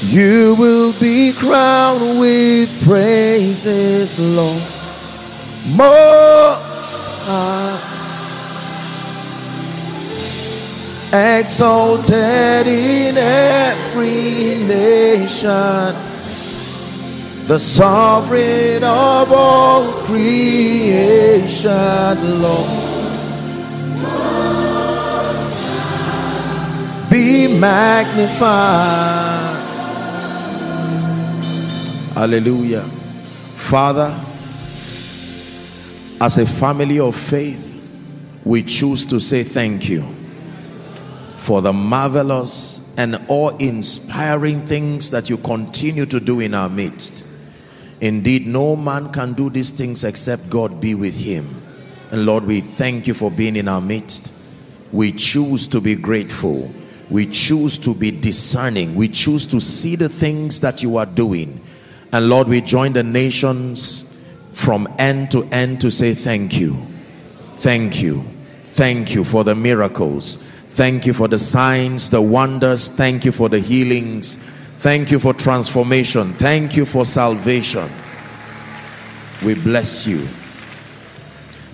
You will be crowned with praises, Lord. Most high. Exalted in every nation, the sovereign of all creation, Lord. Be magnified. Hallelujah. Father, as a family of faith, we choose to say thank you for the marvelous and awe-inspiring things that you continue to do in our midst. Indeed, no man can do these things except God be with him. And Lord, we thank you for being in our midst. We choose to be grateful. We choose to be discerning. We choose to see the things that you are doing and Lord, we join the nations from end to end to say thank you. Thank you. Thank you for the miracles. Thank you for the signs, the wonders. Thank you for the healings. Thank you for transformation. Thank you for salvation. We bless you.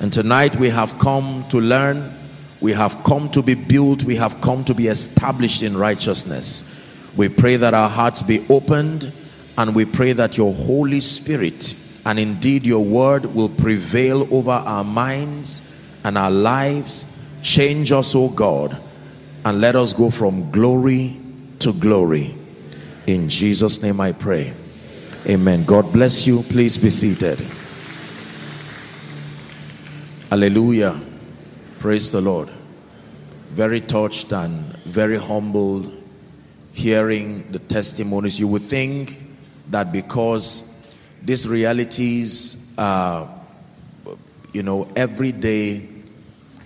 And tonight we have come to learn. We have come to be built. We have come to be established in righteousness. We pray that our hearts be opened and we pray that your Holy Spirit and indeed your word will prevail over our minds and our lives. Change us, O God, and let us go from glory to glory. In Jesus' name I pray. Amen. God bless you. Please be seated. Hallelujah. Praise the Lord. Very touched and very humbled hearing the testimonies. You would think that because these realities are, you know, every day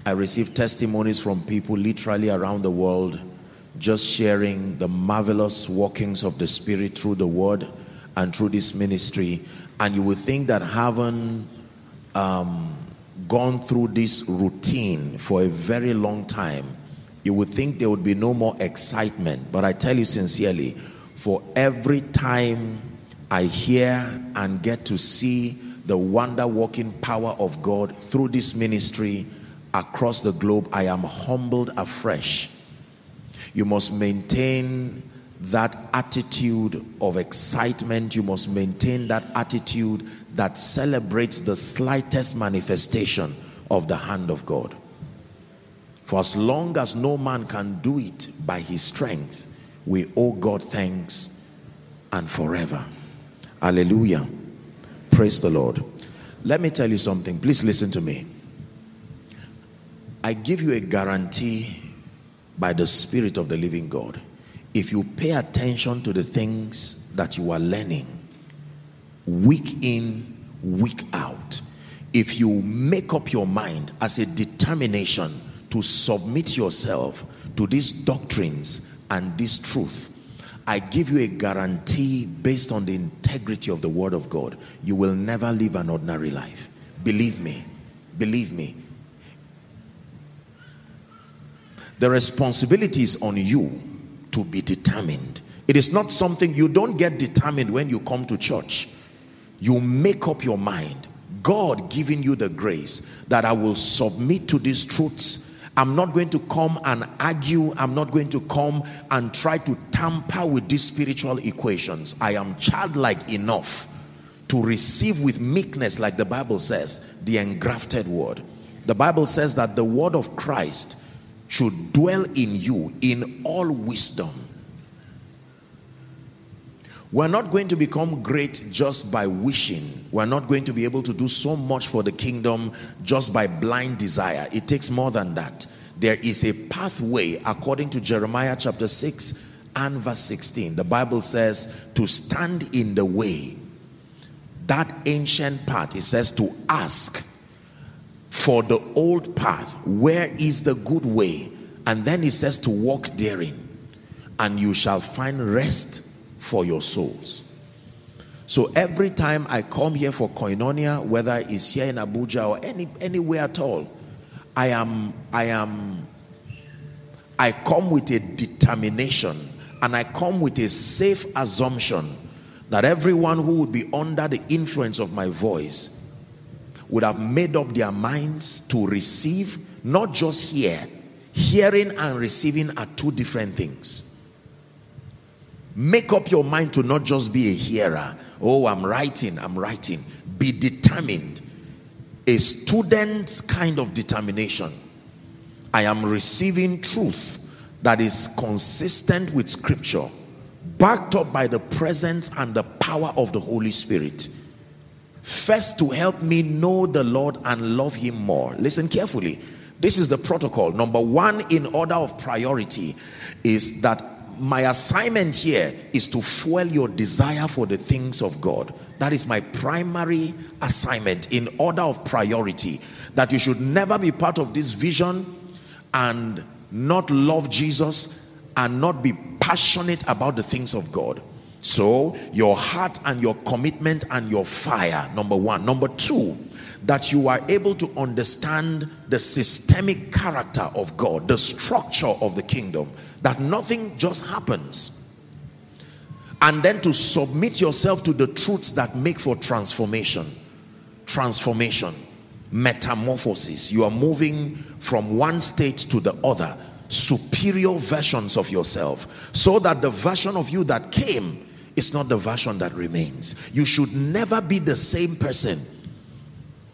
I receive testimonies from people literally around the world just sharing the marvelous workings of the Spirit through the Word and through this ministry. And you would think that having um, gone through this routine for a very long time, you would think there would be no more excitement. But I tell you sincerely, for every time I hear and get to see the wonder working power of God through this ministry across the globe, I am humbled afresh. You must maintain that attitude of excitement. You must maintain that attitude that celebrates the slightest manifestation of the hand of God. For as long as no man can do it by his strength, we owe God thanks and forever. Hallelujah. Praise the Lord. Let me tell you something. Please listen to me. I give you a guarantee by the Spirit of the living God. If you pay attention to the things that you are learning, week in, week out, if you make up your mind as a determination to submit yourself to these doctrines and this truth, I give you a guarantee based on the integrity of the word of God. You will never live an ordinary life. Believe me. Believe me. The responsibility is on you to be determined. It is not something you don't get determined when you come to church. You make up your mind. God giving you the grace that I will submit to these truths I'm not going to come and argue. I'm not going to come and try to tamper with these spiritual equations. I am childlike enough to receive with meekness, like the Bible says, the engrafted word. The Bible says that the word of Christ should dwell in you in all wisdom we're not going to become great just by wishing. We're not going to be able to do so much for the kingdom just by blind desire. It takes more than that. There is a pathway according to Jeremiah chapter 6 and verse 16. The Bible says to stand in the way. That ancient path, it says to ask for the old path. Where is the good way? And then it says to walk therein. And you shall find rest for your souls. So every time I come here for koinonia, whether it's here in Abuja or any anywhere at all, I am I am I come with a determination and I come with a safe assumption that everyone who would be under the influence of my voice would have made up their minds to receive, not just hear. Hearing and receiving are two different things. Make up your mind to not just be a hearer. Oh, I'm writing, I'm writing. Be determined. A student's kind of determination. I am receiving truth that is consistent with scripture, backed up by the presence and the power of the Holy Spirit. First, to help me know the Lord and love Him more. Listen carefully. This is the protocol. Number one, in order of priority, is that my assignment here is to fuel your desire for the things of God. That is my primary assignment in order of priority. That you should never be part of this vision and not love Jesus and not be passionate about the things of God. So, your heart and your commitment and your fire, number one. Number two, that you are able to understand the systemic character of God, the structure of the kingdom, that nothing just happens. And then to submit yourself to the truths that make for transformation. Transformation metamorphosis. You are moving from one state to the other, superior versions of yourself, so that the version of you that came is not the version that remains. You should never be the same person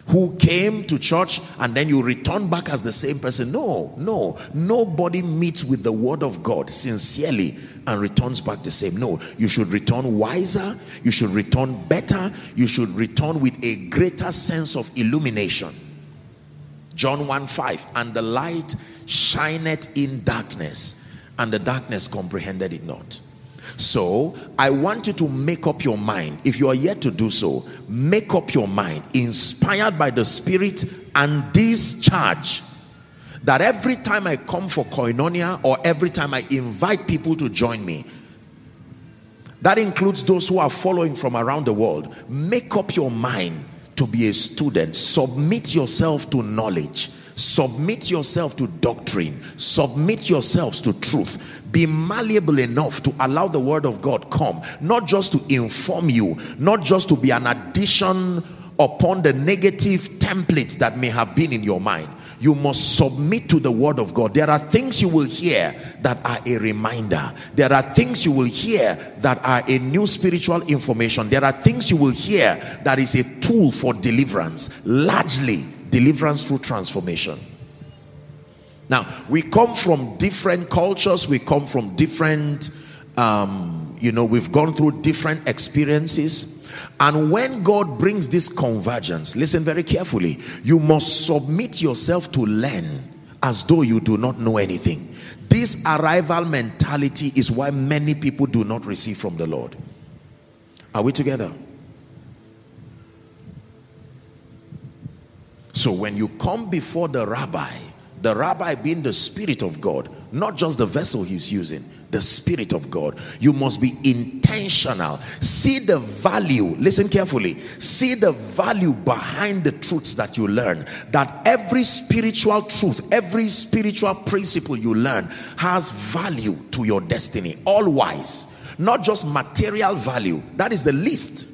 who came to church and then you return back as the same person. No, no. Nobody meets with the word of God sincerely and returns back the same. No, you should return wiser, you should return better, you should return with a greater sense of illumination. John 1 5, and the light shineth in darkness, and the darkness comprehended it not. So I want you to make up your mind. If you are yet to do so, make up your mind, inspired by the Spirit and this charge that every time I come for koinonia or every time I invite people to join me, that includes those who are following from around the world, make up your mind to be a student, submit yourself to knowledge Submit yourself to doctrine. Submit yourselves to truth. Be malleable enough to allow the word of God come, not just to inform you, not just to be an addition upon the negative templates that may have been in your mind. You must submit to the word of God. There are things you will hear that are a reminder. There are things you will hear that are a new spiritual information. There are things you will hear that is a tool for deliverance. Largely, deliverance through transformation. Now, we come from different cultures, we come from different, um, you know, we've gone through different experiences. And when God brings this convergence, listen very carefully, you must submit yourself to learn as though you do not know anything. This arrival mentality is why many people do not receive from the Lord. Are we together? So when you come before the rabbi, the rabbi being the spirit of God, not just the vessel he's using, the spirit of God, you must be intentional. See the value, listen carefully, see the value behind the truths that you learn. That every spiritual truth, every spiritual principle you learn has value to your destiny, all wise, not just material value, that is the least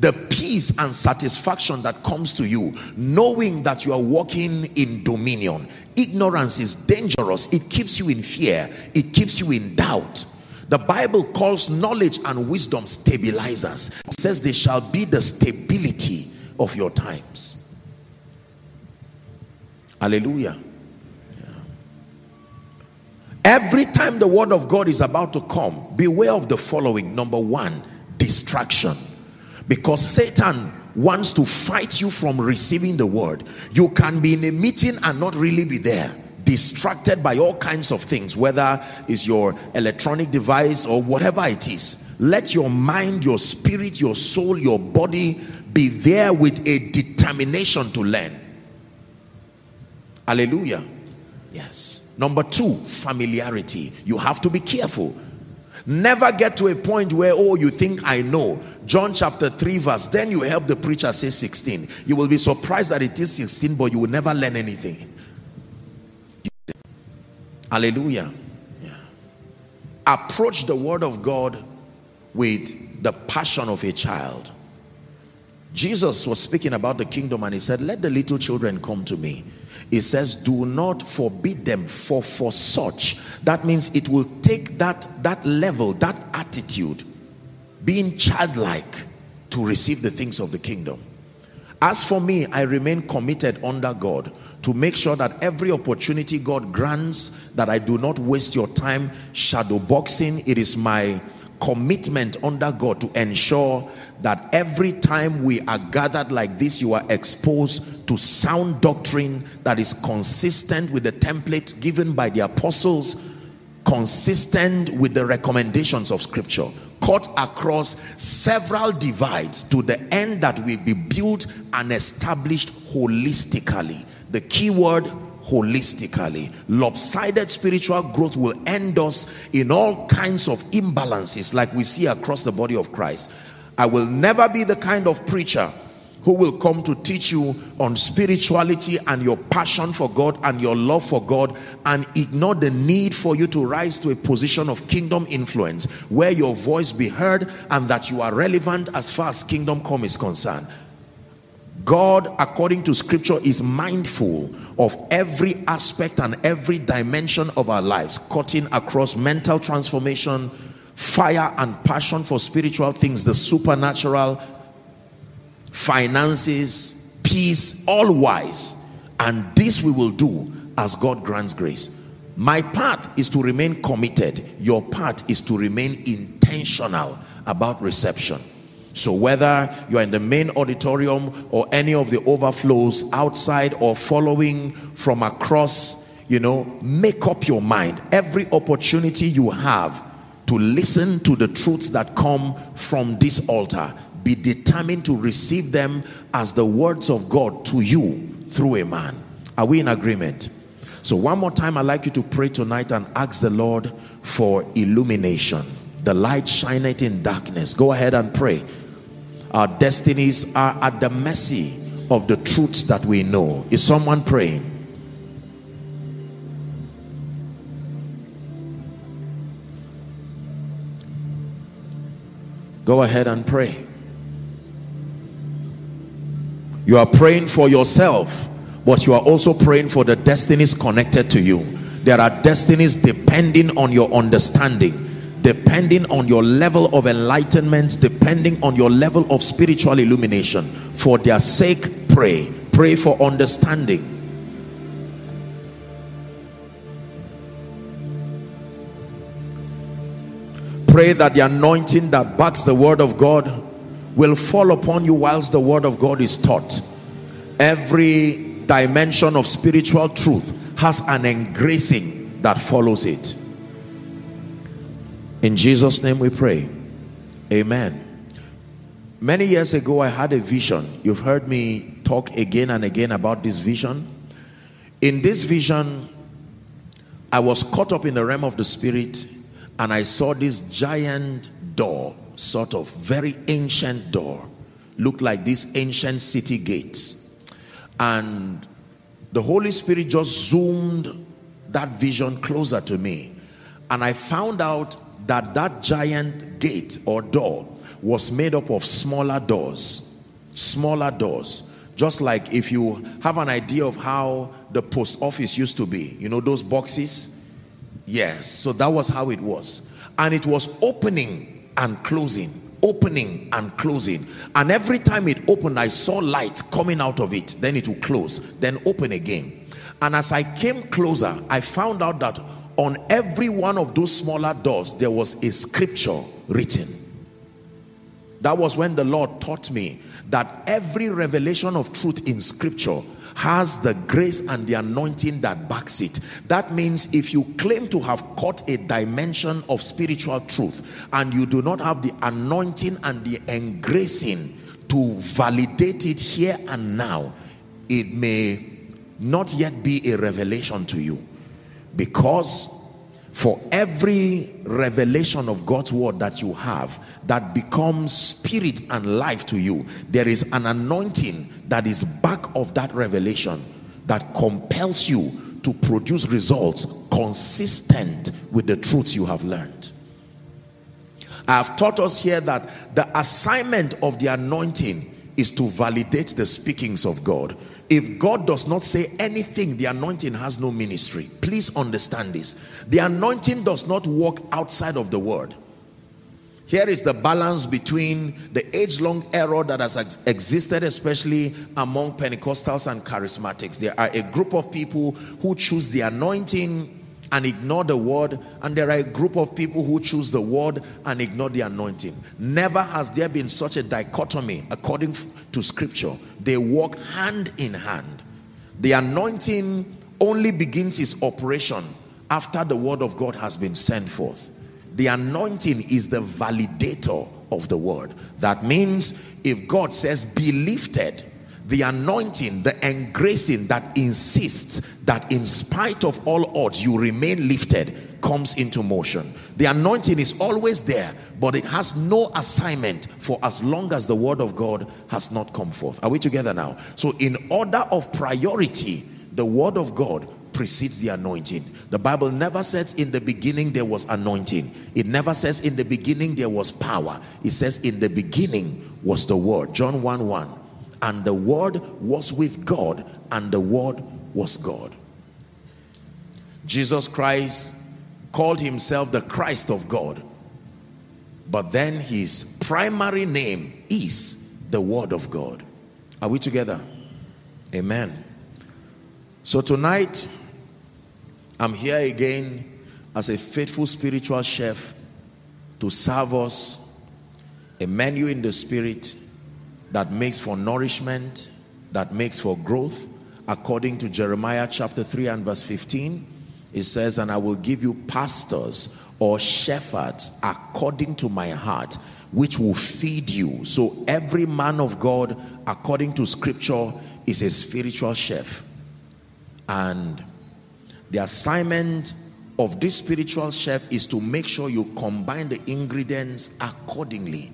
the peace and satisfaction that comes to you knowing that you are walking in dominion. Ignorance is dangerous. It keeps you in fear. It keeps you in doubt. The bible calls knowledge and wisdom stabilizers. It says they shall be the stability of your times. Hallelujah. Every time the word of god is about to come beware of the following. Number one distraction because Satan wants to fight you from receiving the word. You can be in a meeting and not really be there. Distracted by all kinds of things whether it's your electronic device or whatever it is. Let your mind your spirit your soul your body be there with a determination to learn. Hallelujah. Yes. Number two familiarity. You have to be careful Never get to a point where, oh, you think I know. John chapter 3 verse, then you help the preacher say 16. You will be surprised that it is 16, but you will never learn anything. Hallelujah. Yeah. approach the word of God with the passion of a child. Jesus was speaking about the kingdom and he said, Let the little children come to me. He says, Do not forbid them, for for such. That means it will take that, that level, that attitude, being childlike to receive the things of the kingdom. As for me, I remain committed under God to make sure that every opportunity God grants, that I do not waste your time shadow boxing. It is my commitment under God to ensure that every time we are gathered like this, you are exposed to sound doctrine that is consistent with the template given by the apostles, consistent with the recommendations of scripture, cut across several divides to the end that we be built and established holistically. The key word holistically. Lopsided spiritual growth will end us in all kinds of imbalances like we see across the body of Christ. I will never be the kind of preacher who will come to teach you on spirituality and your passion for God and your love for God and ignore the need for you to rise to a position of kingdom influence where your voice be heard and that you are relevant as far as kingdom come is concerned. God, according to scripture, is mindful of every aspect and every dimension of our lives, cutting across mental transformation, fire and passion for spiritual things, the supernatural, finances, peace, all wise. And this we will do as God grants grace. My part is to remain committed. Your part is to remain intentional about reception. So whether you're in the main auditorium or any of the overflows outside or following from across, you know, make up your mind. Every opportunity you have to listen to the truths that come from this altar, be determined to receive them as the words of God to you through a man. Are we in agreement? So one more time, I'd like you to pray tonight and ask the Lord for illumination. The light shineth in darkness. Go ahead and pray. Our destinies are at the mercy of the truths that we know. Is someone praying? Go ahead and pray. You are praying for yourself, but you are also praying for the destinies connected to you. There are destinies depending on your understanding depending on your level of enlightenment, depending on your level of spiritual illumination. For their sake, pray. Pray for understanding. Pray that the anointing that backs the word of God will fall upon you whilst the word of God is taught. Every dimension of spiritual truth has an engracing that follows it. In Jesus' name we pray. Amen. Many years ago, I had a vision. You've heard me talk again and again about this vision. In this vision, I was caught up in the realm of the spirit and I saw this giant door, sort of very ancient door, looked like this ancient city gates. And the Holy Spirit just zoomed that vision closer to me. And I found out that that giant gate or door was made up of smaller doors smaller doors. Just like if you have an idea of how the post office used to be you know those boxes? Yes so that was how it was. And it was opening and closing opening and closing. And every time it opened i saw light coming out of it then it would close then open again. And as i came closer i found out that on every one of those smaller doors there was a scripture written. That was when the lord taught me that every revelation of truth in scripture has the grace and the anointing that backs it. That means if you claim to have caught a dimension of spiritual truth and you do not have the anointing and the engracing to validate it here and now it may not yet be a revelation to you because for every revelation of God's word that you have that becomes spirit and life to you, there is an anointing that is back of that revelation that compels you to produce results consistent with the truths you have learned. I have taught us here that the assignment of the anointing is to validate the speakings of God. If God does not say anything, the anointing has no ministry. Please understand this. The anointing does not work outside of the word. Here is the balance between the age-long error that has ex existed, especially among Pentecostals and charismatics. There are a group of people who choose the anointing and ignore the word. And there are a group of people who choose the word and ignore the anointing. Never has there been such a dichotomy according to scripture. They walk hand in hand. The anointing only begins its operation after the word of God has been sent forth. The anointing is the validator of the word. That means if God says be lifted the anointing, the engracing that insists that in spite of all odds you remain lifted comes into motion. The anointing is always there, but it has no assignment for as long as the word of God has not come forth. Are we together now? So in order of priority, the word of God precedes the anointing. The Bible never says in the beginning there was anointing. It never says in the beginning there was power. It says in the beginning was the word. John 1 1 and the word was with God and the word was God. Jesus Christ called himself the Christ of God but then his primary name is the word of God. Are we together? Amen. So tonight I'm here again as a faithful spiritual chef to serve us a menu in the spirit that makes for nourishment, that makes for growth. According to Jeremiah chapter 3 and verse 15, it says, And I will give you pastors or shepherds according to my heart, which will feed you. So every man of God, according to scripture, is a spiritual chef. And the assignment of this spiritual chef is to make sure you combine the ingredients accordingly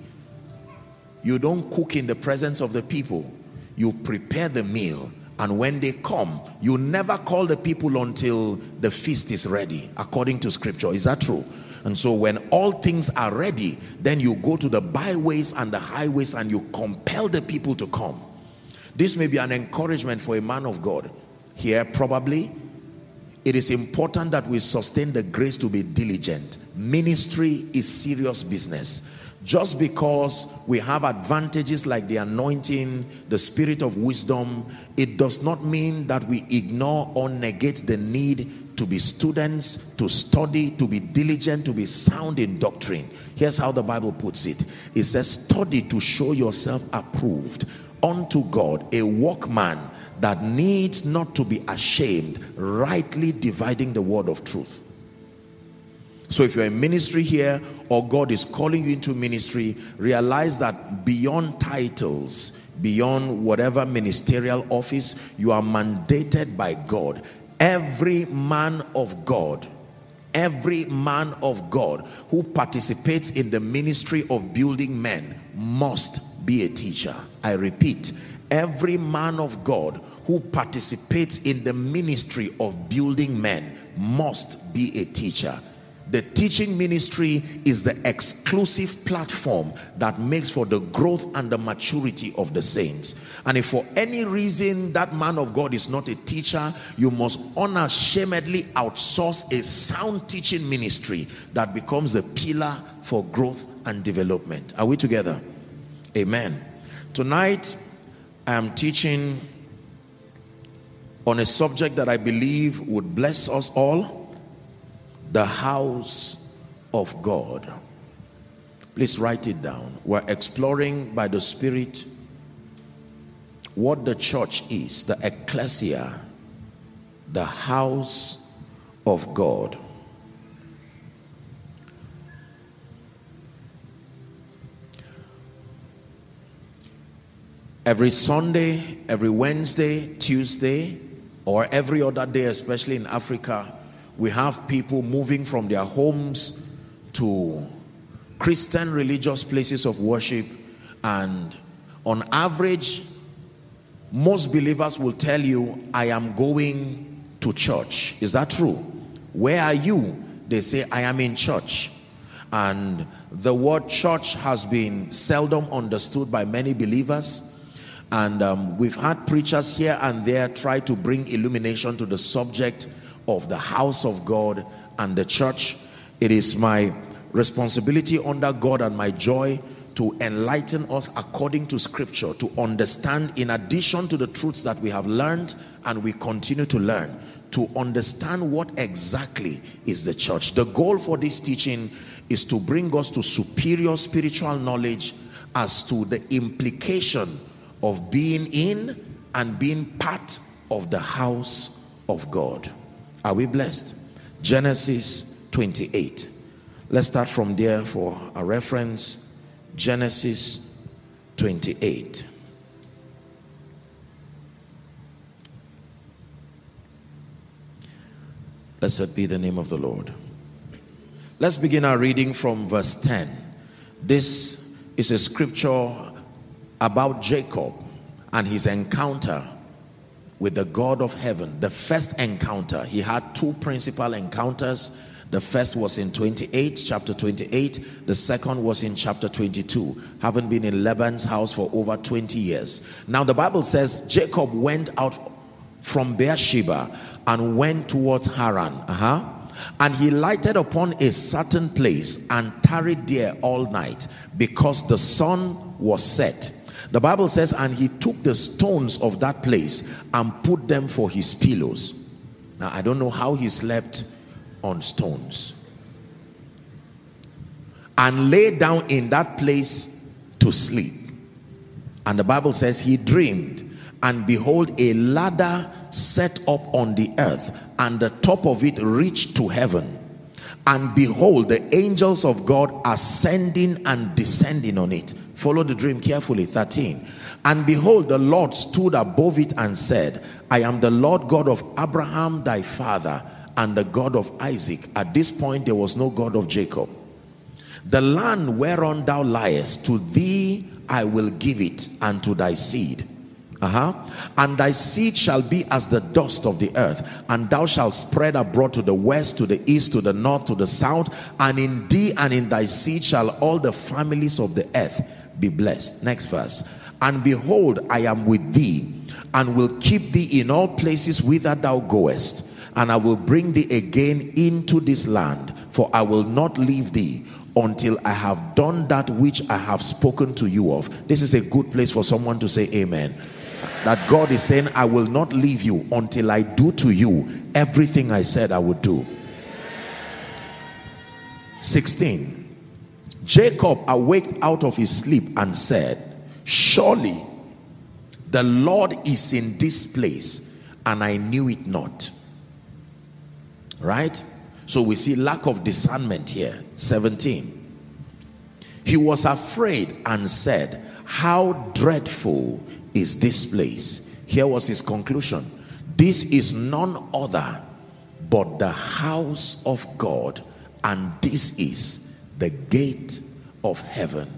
you don't cook in the presence of the people. You prepare the meal. And when they come, you never call the people until the feast is ready, according to scripture. Is that true? And so when all things are ready, then you go to the byways and the highways and you compel the people to come. This may be an encouragement for a man of God. Here, probably, it is important that we sustain the grace to be diligent. Ministry is serious business just because we have advantages like the anointing, the spirit of wisdom, it does not mean that we ignore or negate the need to be students, to study, to be diligent, to be sound in doctrine. Here's how the Bible puts it. It says, study to show yourself approved unto God, a workman that needs not to be ashamed, rightly dividing the word of truth. So if you're in ministry here or God is calling you into ministry, realize that beyond titles, beyond whatever ministerial office, you are mandated by God. Every man of God, every man of God who participates in the ministry of building men must be a teacher. I repeat, every man of God who participates in the ministry of building men must be a teacher the teaching ministry is the exclusive platform that makes for the growth and the maturity of the saints. And if for any reason that man of God is not a teacher, you must unashamedly outsource a sound teaching ministry that becomes the pillar for growth and development. Are we together? Amen. Tonight, I am teaching on a subject that I believe would bless us all the house of God. Please write it down. We're exploring by the Spirit what the church is, the ecclesia, the house of God. Every Sunday, every Wednesday, Tuesday, or every other day, especially in Africa, we have people moving from their homes to Christian religious places of worship and on average most believers will tell you I am going to church. Is that true? Where are you? They say I am in church. And the word church has been seldom understood by many believers. And um, we've had preachers here and there try to bring illumination to the subject of the house of God and the church. It is my responsibility under God and my joy to enlighten us according to scripture, to understand in addition to the truths that we have learned and we continue to learn, to understand what exactly is the church. The goal for this teaching is to bring us to superior spiritual knowledge as to the implication of being in and being part of the house of God. Are we blessed? Genesis 28. Let's start from there for a reference. Genesis 28. Blessed be the name of the Lord. Let's begin our reading from verse 10. This is a scripture about Jacob and his encounter with the God of heaven. The first encounter, he had two principal encounters the first was in 28, chapter 28. The second was in chapter 22, having been in Laban's house for over 20 years. Now, the Bible says Jacob went out from Beersheba and went towards Haran. Uh-huh. And he lighted upon a certain place and tarried there all night because the sun was set. The Bible says, and he took the stones of that place and put them for his pillows. Now, I don't know how he slept on stones and lay down in that place to sleep. And the Bible says he dreamed, and behold, a ladder set up on the earth, and the top of it reached to heaven. And behold, the angels of God ascending and descending on it. Follow the dream carefully. 13. And behold, the Lord stood above it and said, I am the Lord God of Abraham, thy father and the God of Isaac. At this point, there was no God of Jacob. The land whereon thou liest, to thee I will give it, and to thy seed. Uh-huh. And thy seed shall be as the dust of the earth, and thou shalt spread abroad to the west, to the east, to the north, to the south, and in thee and in thy seed shall all the families of the earth be blessed. Next verse. And behold, I am with thee, and will keep thee in all places whither thou goest and I will bring thee again into this land, for I will not leave thee until I have done that which I have spoken to you of. This is a good place for someone to say amen. That God is saying, I will not leave you until I do to you everything I said I would do. 16. Jacob awaked out of his sleep and said, Surely the Lord is in this place, and I knew it not. Right? So we see lack of discernment here. 17. He was afraid and said, How dreadful is this place? Here was his conclusion. This is none other but the house of God, and this is the gate of heaven.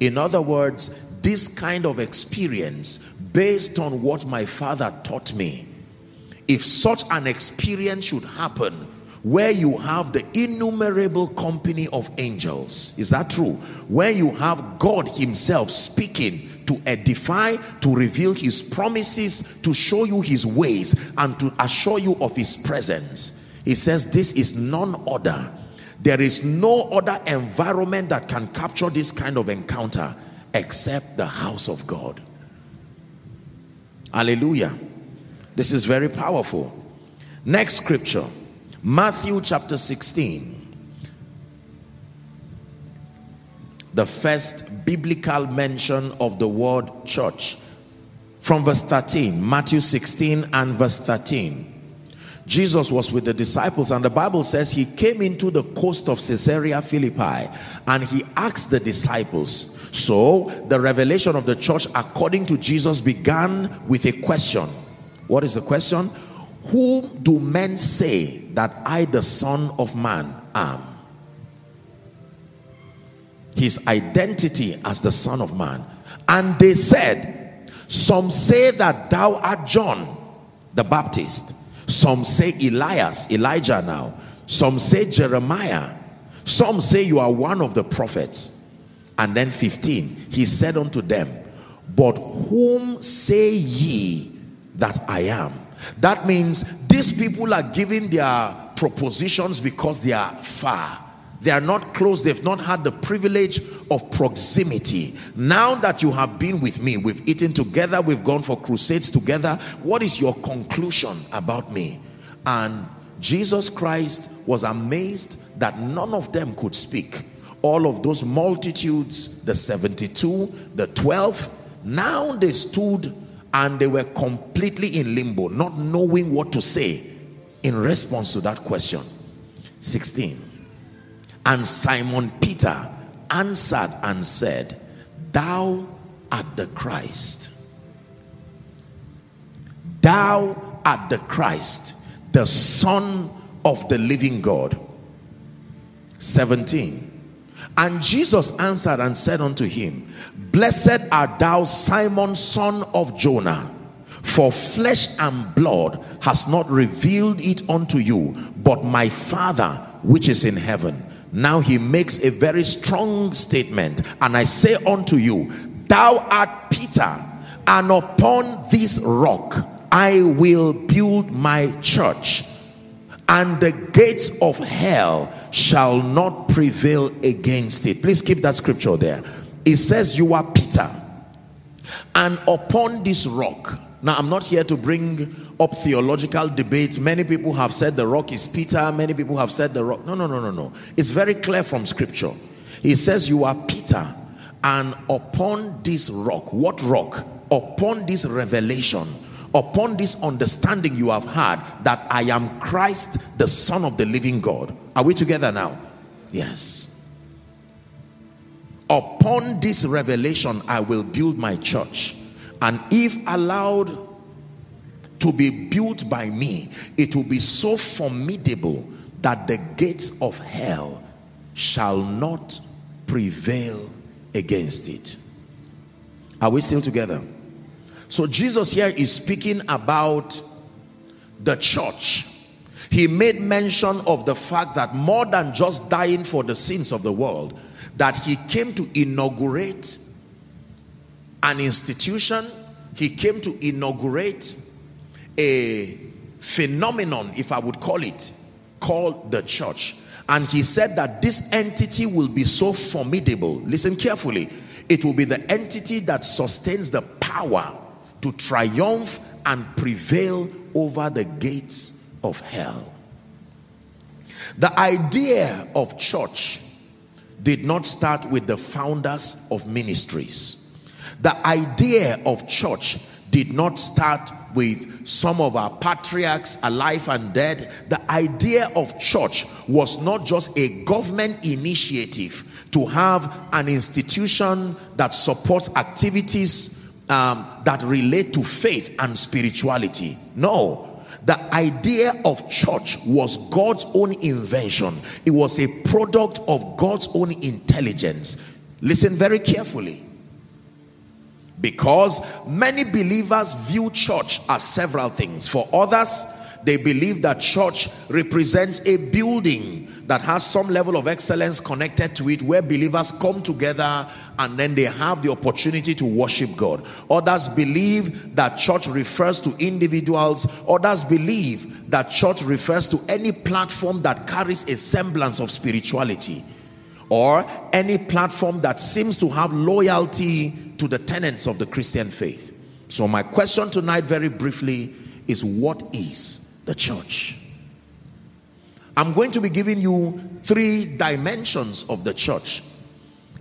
In other words, this kind of experience, based on what my father taught me, if such an experience should happen where you have the innumerable company of angels is that true? Where you have god himself speaking to edify to reveal his promises to show you his ways and to assure you of his presence. He says this is none other there is no other environment that can capture this kind of encounter except the house of god hallelujah this is very powerful. Next scripture, Matthew chapter 16. The first biblical mention of the word church. From verse 13, Matthew 16 and verse 13. Jesus was with the disciples, and the Bible says he came into the coast of Caesarea Philippi and he asked the disciples. So, the revelation of the church, according to Jesus, began with a question what is the question? Who do men say that I, the Son of Man, am? His identity as the Son of Man. And they said, Some say that thou art John the Baptist. Some say Elias, Elijah now. Some say Jeremiah. Some say you are one of the prophets. And then 15, he said unto them, But whom say ye that I am? That means these people are giving their propositions because they are far. They are not close. They've not had the privilege of proximity. Now that you have been with me, we've eaten together, we've gone for crusades together. What is your conclusion about me? And Jesus Christ was amazed that none of them could speak. All of those multitudes, the 72, the 12, now they stood and they were completely in limbo, not knowing what to say in response to that question. 16. And Simon Peter answered and said, Thou art the Christ. Thou art the Christ the Son of the living God. 17. And Jesus answered and said unto him, Blessed art thou, Simon, son of Jonah, for flesh and blood has not revealed it unto you, but my Father which is in heaven. Now he makes a very strong statement, and I say unto you, Thou art Peter, and upon this rock I will build my church, and the gates of hell shall not prevail against it. Please keep that scripture there. It says, You are Peter, and upon this rock. Now, I'm not here to bring up theological debates. Many people have said the rock is Peter, many people have said the rock. No, no, no, no, no. It's very clear from scripture. He says, You are Peter, and upon this rock, what rock? Upon this revelation upon this understanding you have had that I am Christ, the Son of the living God. Are we together now? Yes. Upon this revelation, I will build my church. And if allowed to be built by me, it will be so formidable that the gates of hell shall not prevail against it. Are we still together? So Jesus here is speaking about the church. He made mention of the fact that more than just dying for the sins of the world, that he came to inaugurate an institution, he came to inaugurate a phenomenon, if I would call it, called the church. And he said that this entity will be so formidable. Listen carefully. It will be the entity that sustains the power to triumph and prevail over the gates of hell. The idea of church did not start with the founders of ministries. The idea of church did not start with some of our patriarchs alive and dead. The idea of church was not just a government initiative to have an institution that supports activities um, that relate to faith and spirituality. No, the idea of church was God's own invention, it was a product of God's own intelligence. Listen very carefully. Because many believers view church as several things. For others, they believe that church represents a building that has some level of excellence connected to it where believers come together and then they have the opportunity to worship God. Others believe that church refers to individuals. Others believe that church refers to any platform that carries a semblance of spirituality or any platform that seems to have loyalty to the tenets of the Christian faith. So my question tonight very briefly is what is the church? I'm going to be giving you three dimensions of the church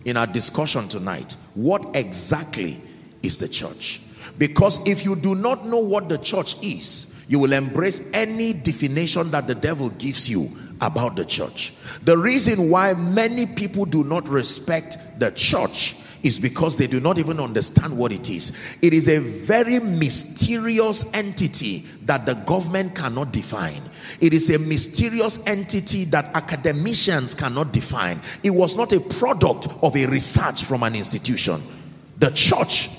in our discussion tonight. What exactly is the church? Because if you do not know what the church is, you will embrace any definition that the devil gives you about the church. The reason why many people do not respect the church is because they do not even understand what it is. It is a very mysterious entity that the government cannot define. It is a mysterious entity that academicians cannot define. It was not a product of a research from an institution. The church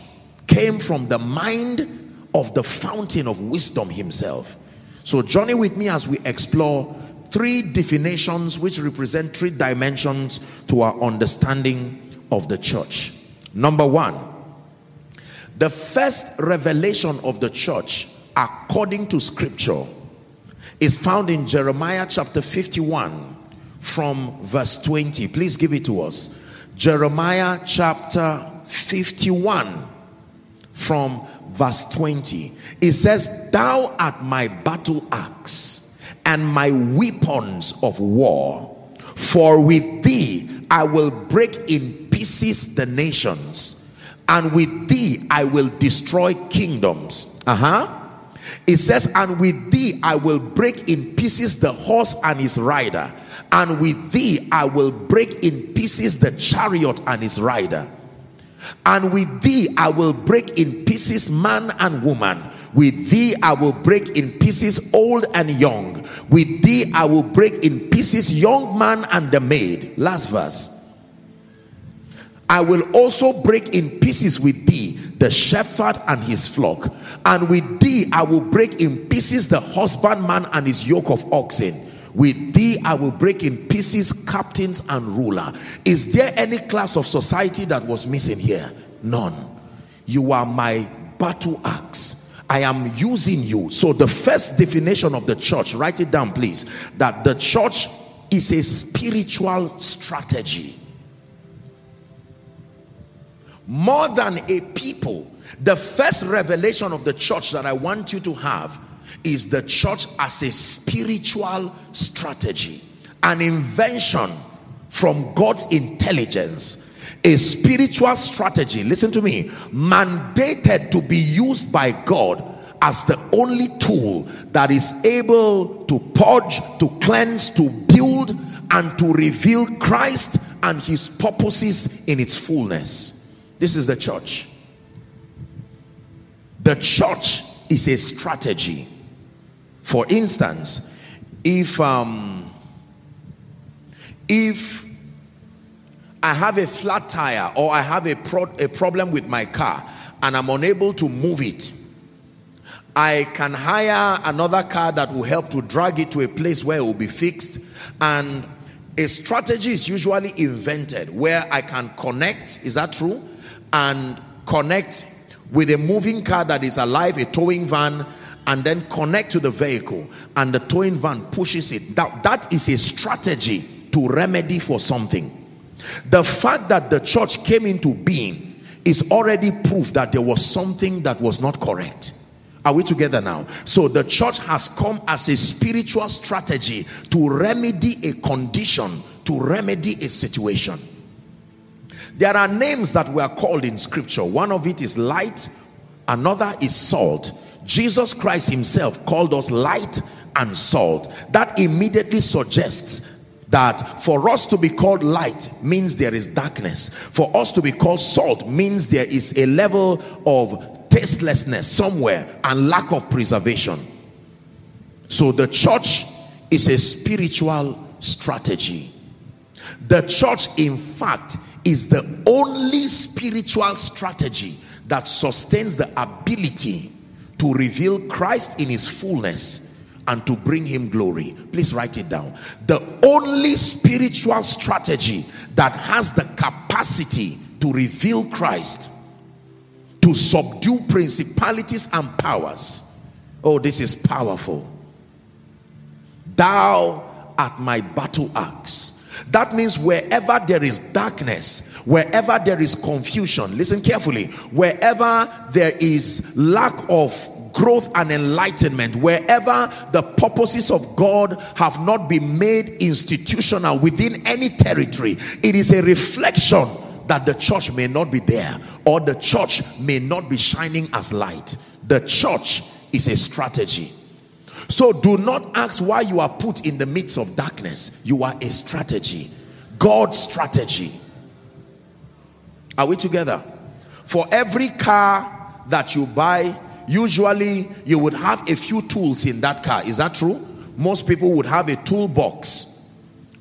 came from the mind of the fountain of wisdom himself. So journey with me as we explore three definitions which represent three dimensions to our understanding of the church. Number one, the first revelation of the church, according to scripture, is found in Jeremiah chapter 51 from verse 20. Please give it to us. Jeremiah chapter 51 from verse 20. It says, Thou art my battle axe and my weapons of war, for with thee I will break in pieces the nations, and with thee I will destroy kingdoms. Uh huh. It says, And with thee I will break in pieces the horse and his rider, and with thee I will break in pieces the chariot and his rider. And with thee I will break in pieces man and woman. With thee I will break in pieces old and young. With thee I will break in pieces young man and the maid. Last verse. I will also break in pieces with thee the shepherd and his flock. And with thee I will break in pieces the husbandman and his yoke of oxen. With thee I will break in pieces captains and ruler. Is there any class of society that was missing here? None. You are my battle axe. I am using you. So, the first definition of the church, write it down, please, that the church is a spiritual strategy. More than a people, the first revelation of the church that I want you to have is the church as a spiritual strategy, an invention from God's intelligence, a spiritual strategy. Listen to me, mandated to be used by God as the only tool that is able to purge, to cleanse, to build, and to reveal Christ and his purposes in its fullness. This is the church. The church is a strategy. For instance, if um, if I have a flat tire or I have a, pro- a problem with my car and I'm unable to move it, I can hire another car that will help to drag it to a place where it will be fixed. And a strategy is usually invented where I can connect, is that true? And connect with a moving car that is alive, a towing van, and then connect to the vehicle and the towing van pushes it. That that is a strategy to remedy for something. The fact that the church came into being is already proof that there was something that was not correct. Are we together now? So the church has come as a spiritual strategy to remedy a condition to remedy a situation there are names that were called in scripture one of it is light another is salt Jesus Christ himself called us light and salt. That immediately suggests that for us to be called light means there is darkness. For us to be called salt means there is a level of tastelessness somewhere and lack of preservation. So the church is a spiritual strategy. The church, in fact, is the only spiritual strategy that sustains the ability to reveal Christ in his fullness and to bring him glory. Please write it down. The only spiritual strategy that has the capacity to reveal Christ, to subdue principalities and powers. Oh, this is powerful. Thou art my battle axe. That means wherever there is darkness, wherever there is confusion, listen carefully, wherever there is lack of growth and enlightenment, wherever the purposes of God have not been made institutional within any territory, it is a reflection that the church may not be there or the church may not be shining as light. The church is a strategy. So do not ask why you are put in the midst of darkness. You are a strategy. God's strategy. Are we together? For every car that you buy, usually you would have a few tools in that car. Is that true? Most people would have a toolbox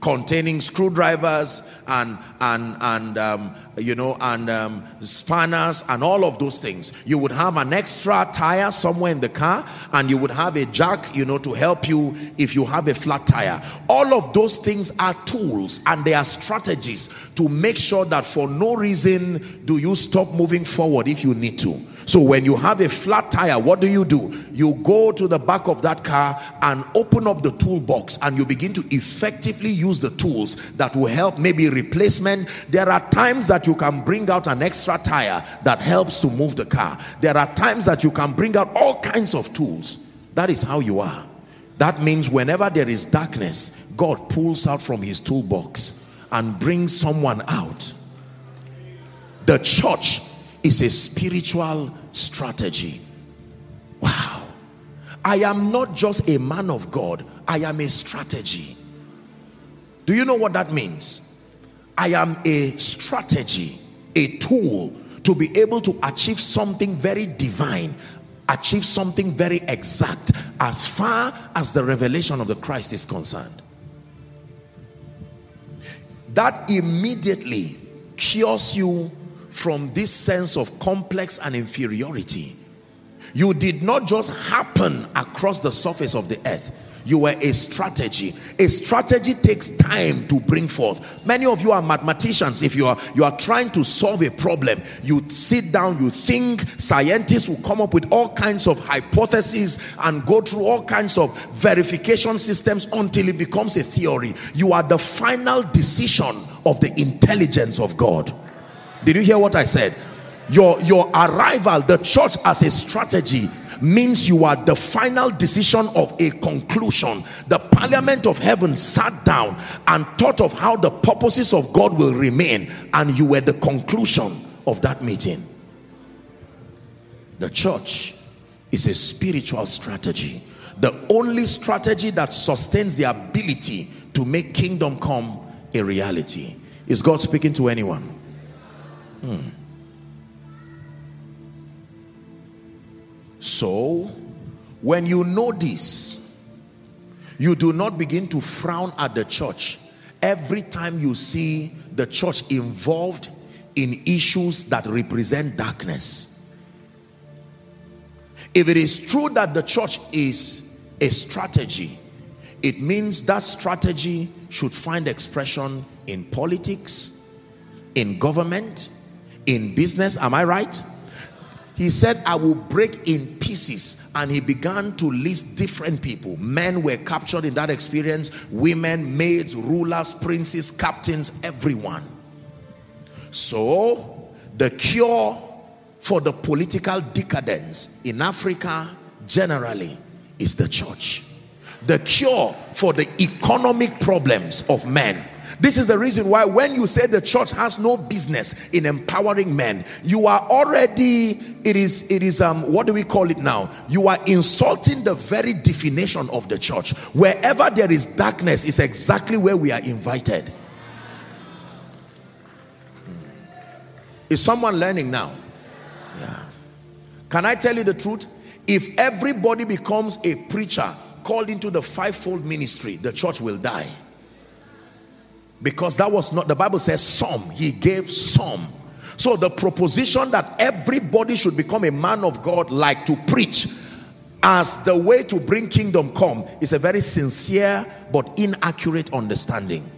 containing screwdrivers and and and um, you know and um, spanners and all of those things. You would have an extra tire somewhere in the car and you would have a jack you know to help you if you have a flat tire. All of those things are tools and they are strategies to make sure that for no reason do you stop moving forward if you need to so when you have a flat tire, what do you do? You go to the back of that car and open up the toolbox and you begin to effectively use the tools that will help maybe replacement. There are times that you can bring out an extra tire that helps to move the car. There are times that you can bring out all kinds of tools. That is how you are. That means whenever there is darkness, God pulls out from his toolbox and brings someone out. The church is a spiritual strategy. Wow. I am not just a man of God, I am a strategy. Do you know what that means? I am a strategy, a tool to be able to achieve something very divine, achieve something very exact as far as the revelation of the Christ is concerned. That immediately cures you from this sense of complex and inferiority. You did not just happen across the surface of the earth. You were a strategy. A strategy takes time to bring forth. Many of you are mathematicians. If you are you are trying to solve a problem, you sit down, you think. Scientists will come up with all kinds of hypotheses and go through all kinds of verification systems until it becomes a theory. You are the final decision of the intelligence of God. Did you hear what I said? Your, your arrival, the church as a strategy means you are the final decision of a conclusion. The parliament of heaven sat down and thought of how the purposes of God will remain and you were the conclusion of that meeting. The church is a spiritual strategy. The only strategy that sustains the ability to make kingdom come a reality. Is God speaking to anyone? Hmm. So, when you know this, you do not begin to frown at the church every time you see the church involved in issues that represent darkness. If it is true that the church is a strategy, it means that strategy should find expression in politics, in government, in business. Am I right? He said, I will break in pieces. And he began to list different people. Men were captured in that experience, women, maids, rulers, princes, captains, everyone. So, the cure for the political decadence in Africa generally is the church. The cure for the economic problems of men this is the reason why when you say the church has no business in empowering men, you are already, it is, it is, um, what do we call it now? You are insulting the very definition of the church. Wherever there is darkness is exactly where we are invited. Is someone learning now? Yeah. Can I tell you the truth? If everybody becomes a preacher called into the fivefold ministry, the church will die because that was not the bible says some he gave some. So the proposition that everybody should become a man of god like to preach as the way to bring kingdom come is a very sincere but inaccurate understanding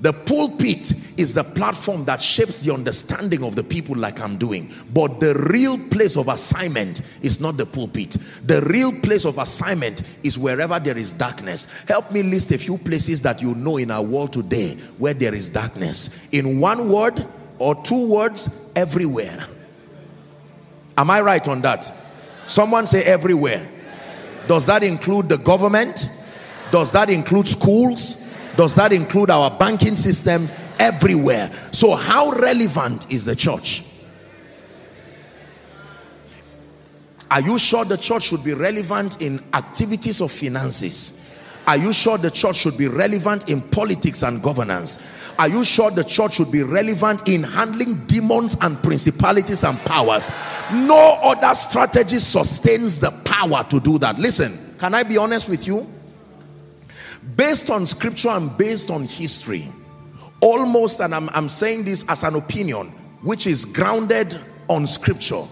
the pulpit is the platform that shapes the understanding of the people like I'm doing. But the real place of assignment is not the pulpit. The real place of assignment is wherever there is darkness. Help me list a few places that you know in our world today where there is darkness. In one word or two words, everywhere. Am I right on that? Someone say everywhere. Does that include the government? Does that include schools? Does that include our banking systems everywhere? So how relevant is the church? Are you sure the church should be relevant in activities of finances? Are you sure the church should be relevant in politics and governance? Are you sure the church should be relevant in handling demons and principalities and powers? No other strategy sustains the power to do that. Listen, can I be honest with you? Based on scripture and based on history, almost, and I'm, I'm saying this as an opinion, which is grounded on scripture,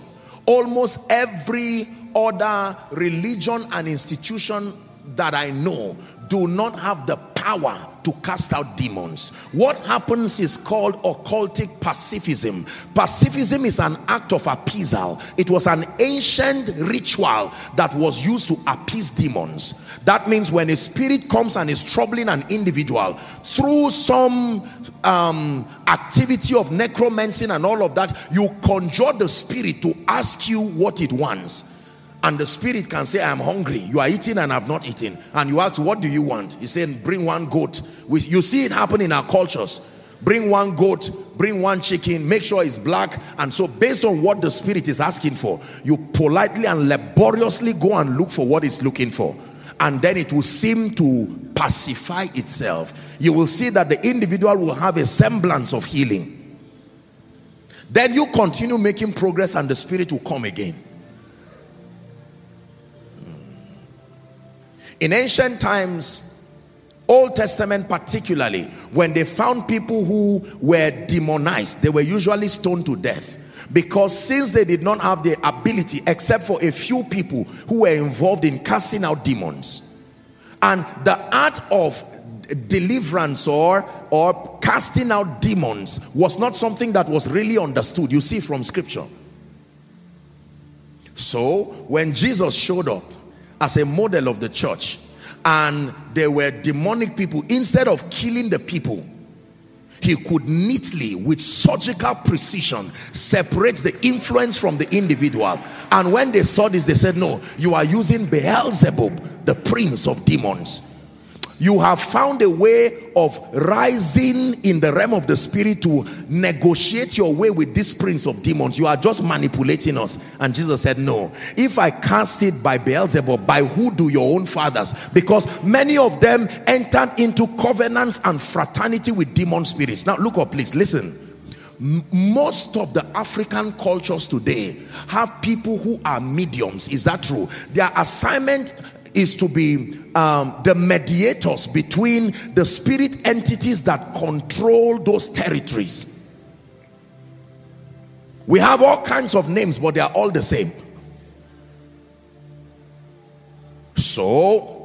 almost every other religion and institution that I know do not have the power to cast out demons. What happens is called occultic pacifism. Pacifism is an act of appeasal. It was an ancient ritual that was used to appease demons. That means when a spirit comes and is troubling an individual through some um, activity of necromancy and all of that, you conjure the spirit to ask you what it wants and the spirit can say, I'm hungry. You are eating and I've not eaten. And you ask, what do you want? He said, bring one goat. You see it happen in our cultures. Bring one goat, bring one chicken, make sure it's black. And so based on what the spirit is asking for, you politely and laboriously go and look for what it's looking for. And then it will seem to pacify itself. You will see that the individual will have a semblance of healing. Then you continue making progress and the spirit will come again. In ancient times, Old Testament particularly, when they found people who were demonized, they were usually stoned to death. Because since they did not have the ability, except for a few people who were involved in casting out demons. And the art of deliverance or or casting out demons was not something that was really understood you see from scripture so when jesus showed up as a model of the church. And there were demonic people. Instead of killing the people he could neatly with surgical precision separate the influence from the individual. And when they saw this they said no you are using Beelzebub the prince of demons you have found a way of rising in the realm of the spirit to negotiate your way with this prince of demons. You are just manipulating us. And Jesus said, no. If I cast it by Beelzebub, by who do your own fathers? Because many of them entered into covenants and fraternity with demon spirits. Now look up please, listen most of the African cultures today have people who are mediums. Is that true? Their assignment is to be um, the mediators between the spirit entities that control those territories. We have all kinds of names, but they are all the same. So,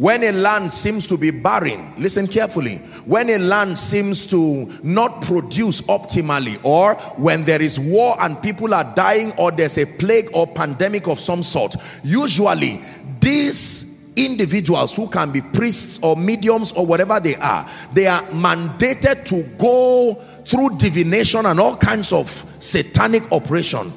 when a land seems to be barren, listen carefully. When a land seems to not produce optimally, or when there is war and people are dying, or there's a plague or pandemic of some sort, usually these individuals who can be priests or mediums or whatever they are, they are mandated to go through divination and all kinds of satanic operation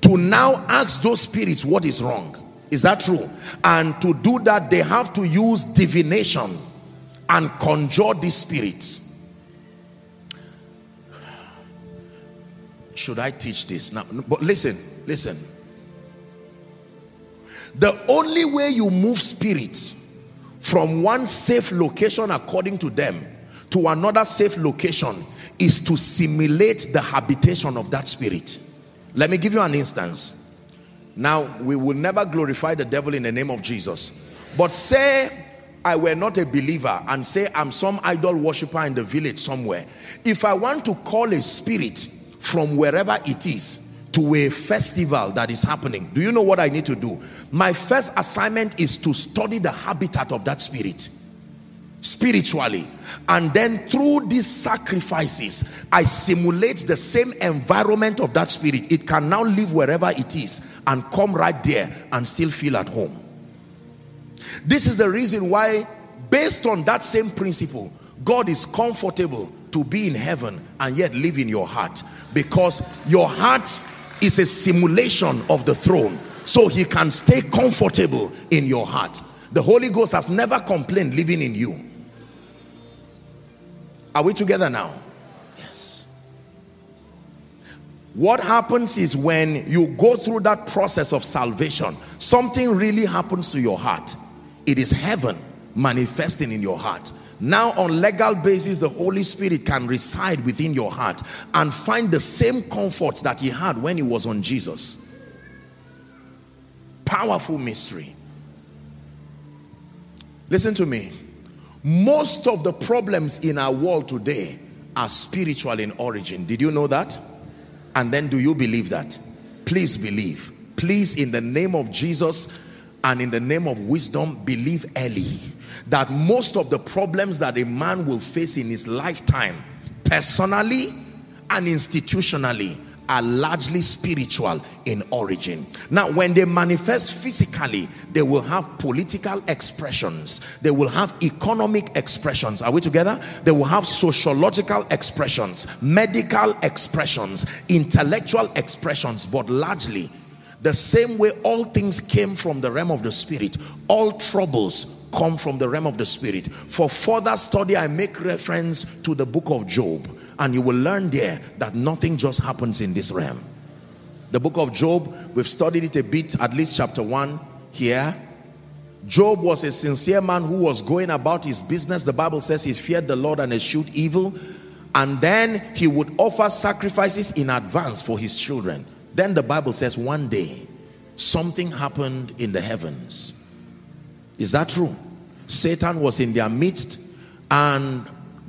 to now ask those spirits what is wrong. Is that true? And to do that, they have to use divination and conjure these spirits. Should I teach this now? But listen, listen. The only way you move spirits from one safe location according to them to another safe location is to simulate the habitation of that spirit. Let me give you an instance. Now, we will never glorify the devil in the name of Jesus. But say I were not a believer and say I'm some idol worshiper in the village somewhere. If I want to call a spirit from wherever it is to a festival that is happening, do you know what I need to do? My first assignment is to study the habitat of that spirit spiritually. And then through these sacrifices I simulate the same environment of that spirit. It can now live wherever it is and come right there and still feel at home. This is the reason why based on that same principle God is comfortable to be in heaven and yet live in your heart. Because your heart is a simulation of the throne so he can stay comfortable in your heart. The Holy Ghost has never complained living in you. Are we together now? Yes. What happens is when you go through that process of salvation something really happens to your heart. It is heaven manifesting in your heart now on legal basis, the Holy Spirit can reside within your heart and find the same comfort that he had when he was on Jesus. Powerful mystery. Listen to me. Most of the problems in our world today are spiritual in origin. Did you know that? And then do you believe that? Please believe. Please, in the name of Jesus and in the name of wisdom, believe early that most of the problems that a man will face in his lifetime, personally and institutionally, are largely spiritual in origin. Now, when they manifest physically, they will have political expressions, they will have economic expressions. Are we together? They will have sociological expressions, medical expressions, intellectual expressions, but largely the same way all things came from the realm of the spirit, all troubles come from the realm of the spirit. For further study, I make reference to the book of Job and you will learn there that nothing just happens in this realm. The book of Job, we've studied it a bit, at least chapter 1 here. Job was a sincere man who was going about his business. The Bible says he feared the Lord and eschewed evil. And then he would offer sacrifices in advance for his children. Then the Bible says one day something happened in the heavens. Is that true? Satan was in their midst and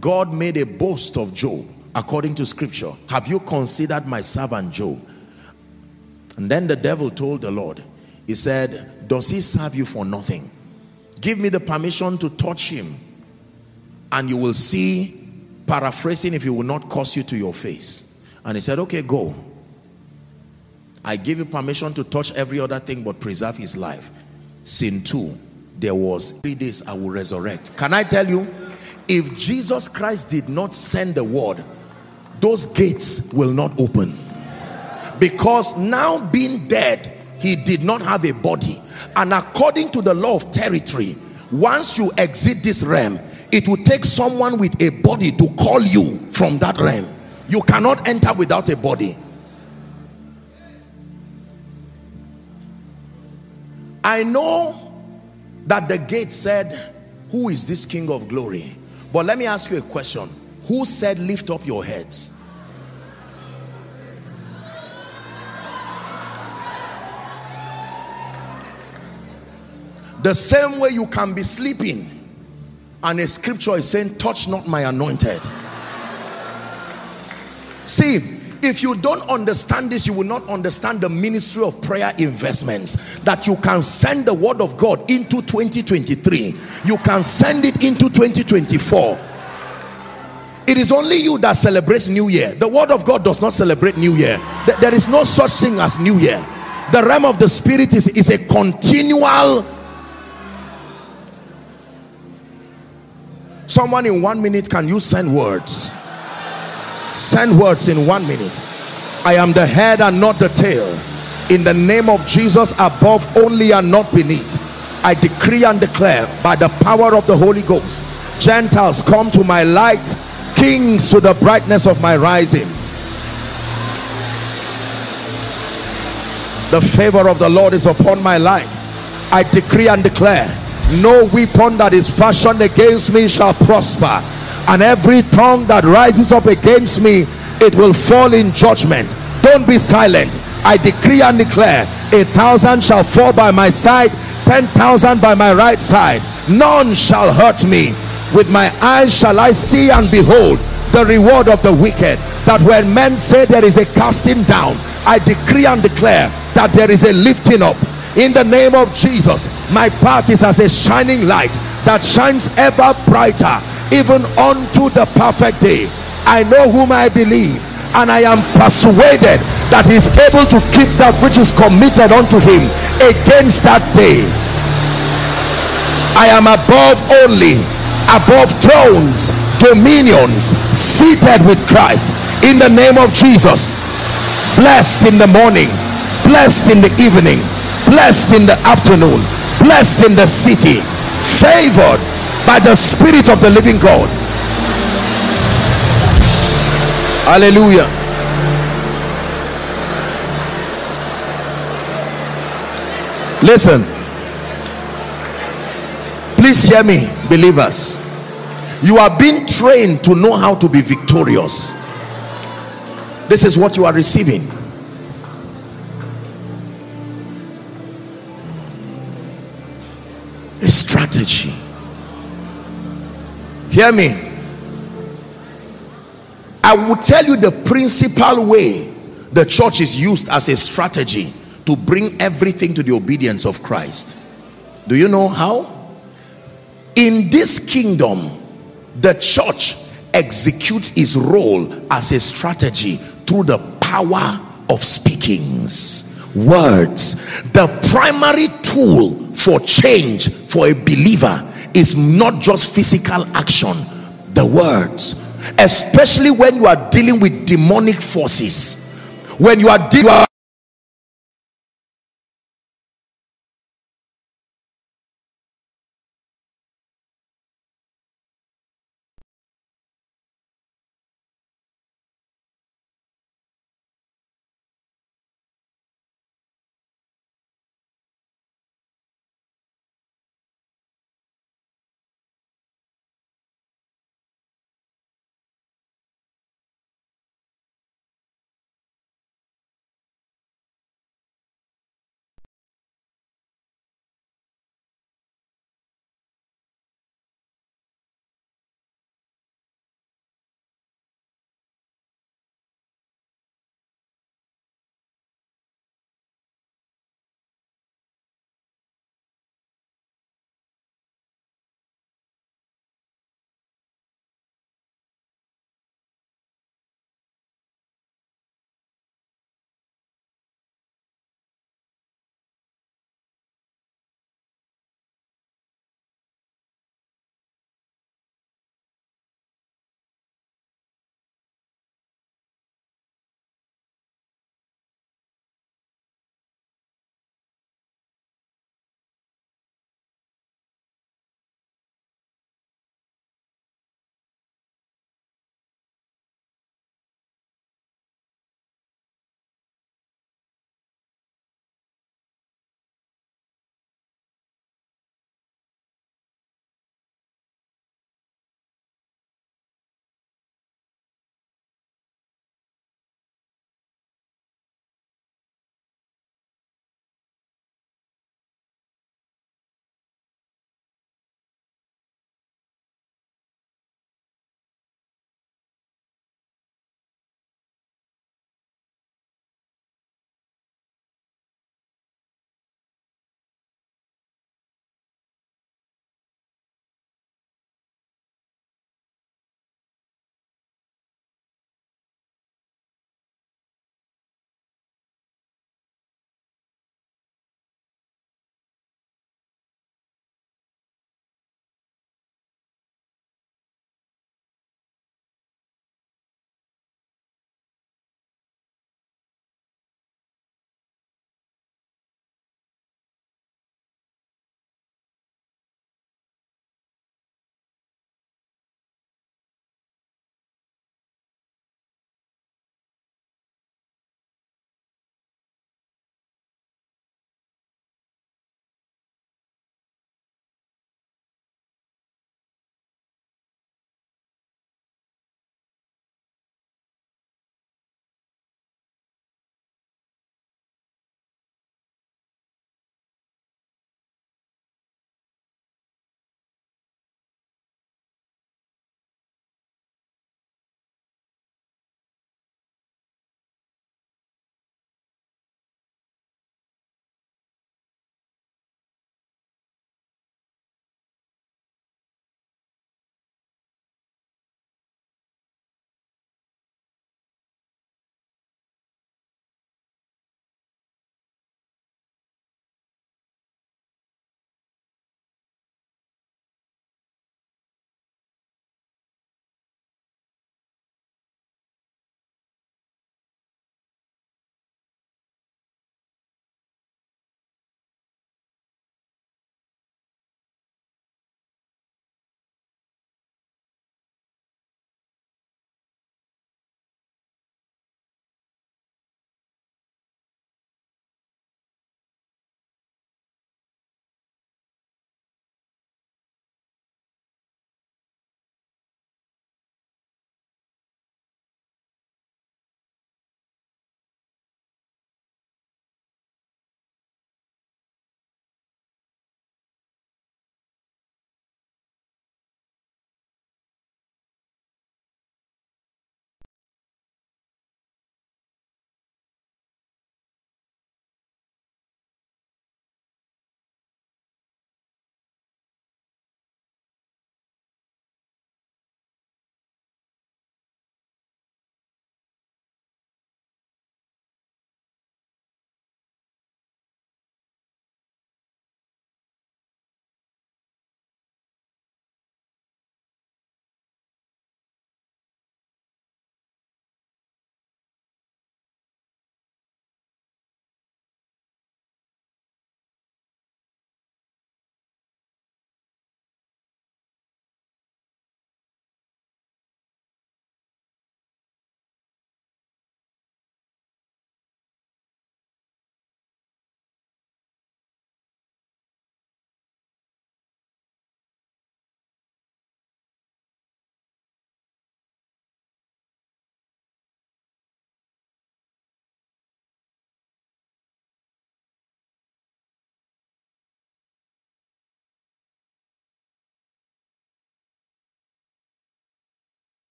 God made a boast of Job according to scripture. Have you considered my servant Job? And then the devil told the Lord, he said, does he serve you for nothing? Give me the permission to touch him and you will see, paraphrasing, if he will not curse you to your face. And he said, okay, go. I give you permission to touch every other thing but preserve his life. Sin two, there was three days I will resurrect. Can I tell you, if Jesus Christ did not send the word, those gates will not open. Because now being dead, he did not have a body. And according to the law of territory, once you exit this realm, it will take someone with a body to call you from that realm. You cannot enter without a body. I know that the gate said, who is this king of glory? But let me ask you a question. Who said lift up your heads? The same way you can be sleeping and a scripture is saying touch not my anointed. See, if you don't understand this, you will not understand the ministry of prayer investments. That you can send the word of God into 2023. You can send it into 2024. It is only you that celebrates New Year. The word of God does not celebrate New Year. There is no such thing as New Year. The realm of the spirit is, is a continual someone in one minute can you send words Send words in one minute. I am the head and not the tail. In the name of Jesus, above only and not beneath. I decree and declare by the power of the Holy Ghost, Gentiles come to my light, kings to the brightness of my rising. The favor of the Lord is upon my life. I decree and declare, no weapon that is fashioned against me shall prosper and every tongue that rises up against me it will fall in judgment. Don't be silent. I decree and declare a thousand shall fall by my side ten thousand by my right side. None shall hurt me. With my eyes shall i see and behold the reward of the wicked. That when men say there is a casting down i decree and declare that there is a lifting up. In the name of jesus my path is as a shining light that shines ever brighter even unto the perfect day. I know whom i believe and i am persuaded that he is able to keep that which is committed unto him against that day. I am above only above thrones dominions seated with christ. In the name of jesus. Blessed in the morning blessed in the evening blessed in the afternoon blessed in the city favored by the spirit of the living God. Hallelujah. Listen. Please hear me believers. You are being trained to know how to be victorious. This is what you are receiving. A strategy Hear me. I will tell you the principal way the church is used as a strategy to bring everything to the obedience of Christ. Do you know how? In this kingdom, the church executes its role as a strategy through the power of speakings words the primary tool for change for a believer is not just physical action the words. Especially when you are dealing with demonic forces. When you are dealing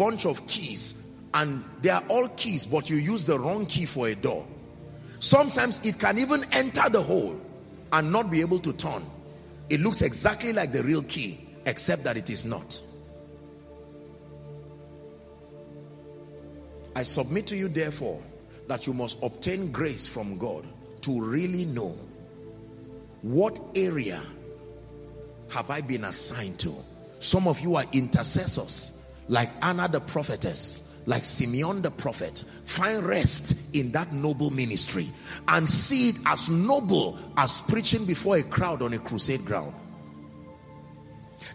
bunch of keys and they are all keys, but you use the wrong key for a door. Sometimes it can even enter the hole and not be able to turn. It looks exactly like the real key, except that it is not. I submit to you, therefore, that you must obtain grace from God to really know what area have I been assigned to. Some of you are intercessors, like Anna the prophetess like Simeon the prophet, find rest in that noble ministry and see it as noble as preaching before a crowd on a crusade ground.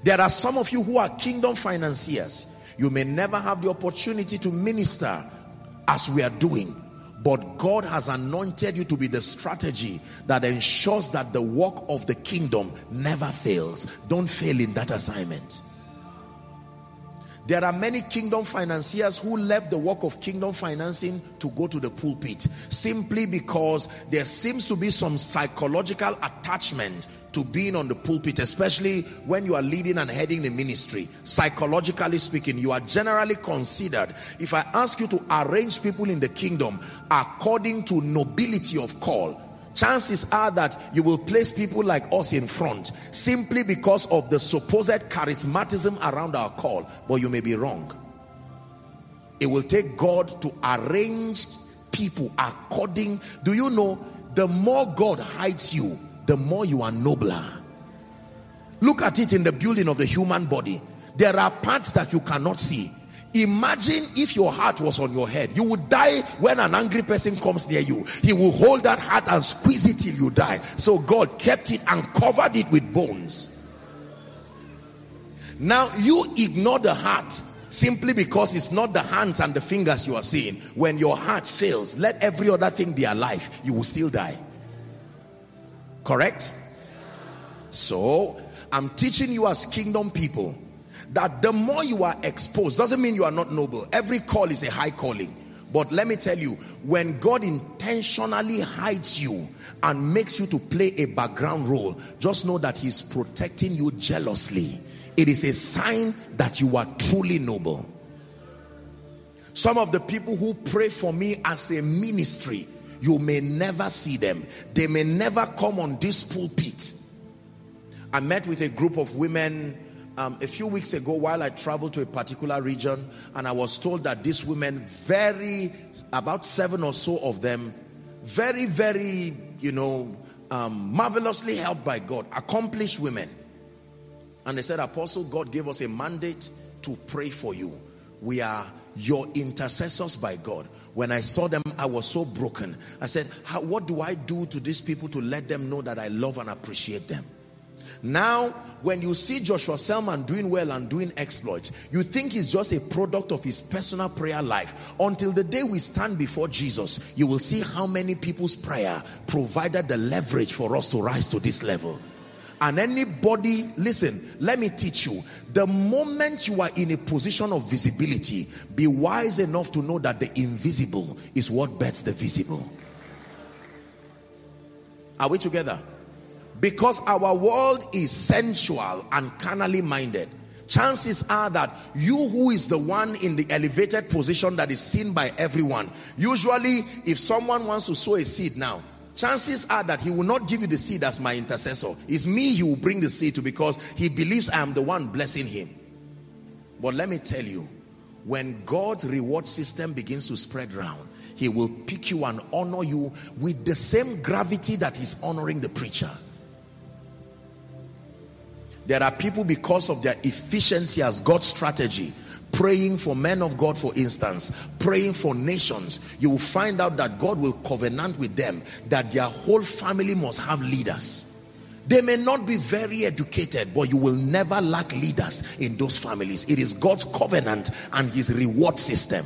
There are some of you who are kingdom financiers. You may never have the opportunity to minister as we are doing, but God has anointed you to be the strategy that ensures that the work of the kingdom never fails. Don't fail in that assignment. There are many kingdom financiers who left the work of kingdom financing to go to the pulpit simply because there seems to be some psychological attachment to being on the pulpit, especially when you are leading and heading the ministry. Psychologically speaking, you are generally considered. If I ask you to arrange people in the kingdom according to nobility of call, chances are that you will place people like us in front simply because of the supposed charismatism around our call but you may be wrong. It will take God to arrange people according do you know the more God hides you the more you are nobler. Look at it in the building of the human body. There are parts that you cannot see Imagine if your heart was on your head. You would die when an angry person comes near you. He will hold that heart and squeeze it till you die. So God kept it and covered it with bones. Now you ignore the heart simply because it's not the hands and the fingers you are seeing. When your heart fails, let every other thing be alive. You will still die. Correct? So I'm teaching you as kingdom people that the more you are exposed, doesn't mean you are not noble. Every call is a high calling. But let me tell you, when God intentionally hides you and makes you to play a background role, just know that he's protecting you jealously. It is a sign that you are truly noble. Some of the people who pray for me as a ministry, you may never see them. They may never come on this pulpit. I met with a group of women um, a few weeks ago while I traveled to a particular region and I was told that these women very about seven or so of them very very you know um, marvelously helped by God accomplished women. And they said apostle God gave us a mandate to pray for you. We are your intercessors by God. When I saw them I was so broken. I said what do I do to these people to let them know that I love and appreciate them now, when you see Joshua Selman doing well and doing exploits, you think he's just a product of his personal prayer life. Until the day we stand before Jesus, you will see how many people's prayer provided the leverage for us to rise to this level. And anybody, listen, let me teach you. The moment you are in a position of visibility, be wise enough to know that the invisible is what bets the visible. Are we together? Because our world is sensual and carnally minded chances are that you who is the one in the elevated position that is seen by everyone usually if someone wants to sow a seed now chances are that he will not give you the seed as my intercessor. It's me he will bring the seed to because he believes i am the one blessing him. But let me tell you when god's reward system begins to spread around he will pick you and honor you with the same gravity that he's honoring the preacher there are people because of their efficiency as God's strategy, praying for men of God, for instance, praying for nations, you will find out that God will covenant with them that their whole family must have leaders. They may not be very educated, but you will never lack leaders in those families. It is God's covenant and his reward system.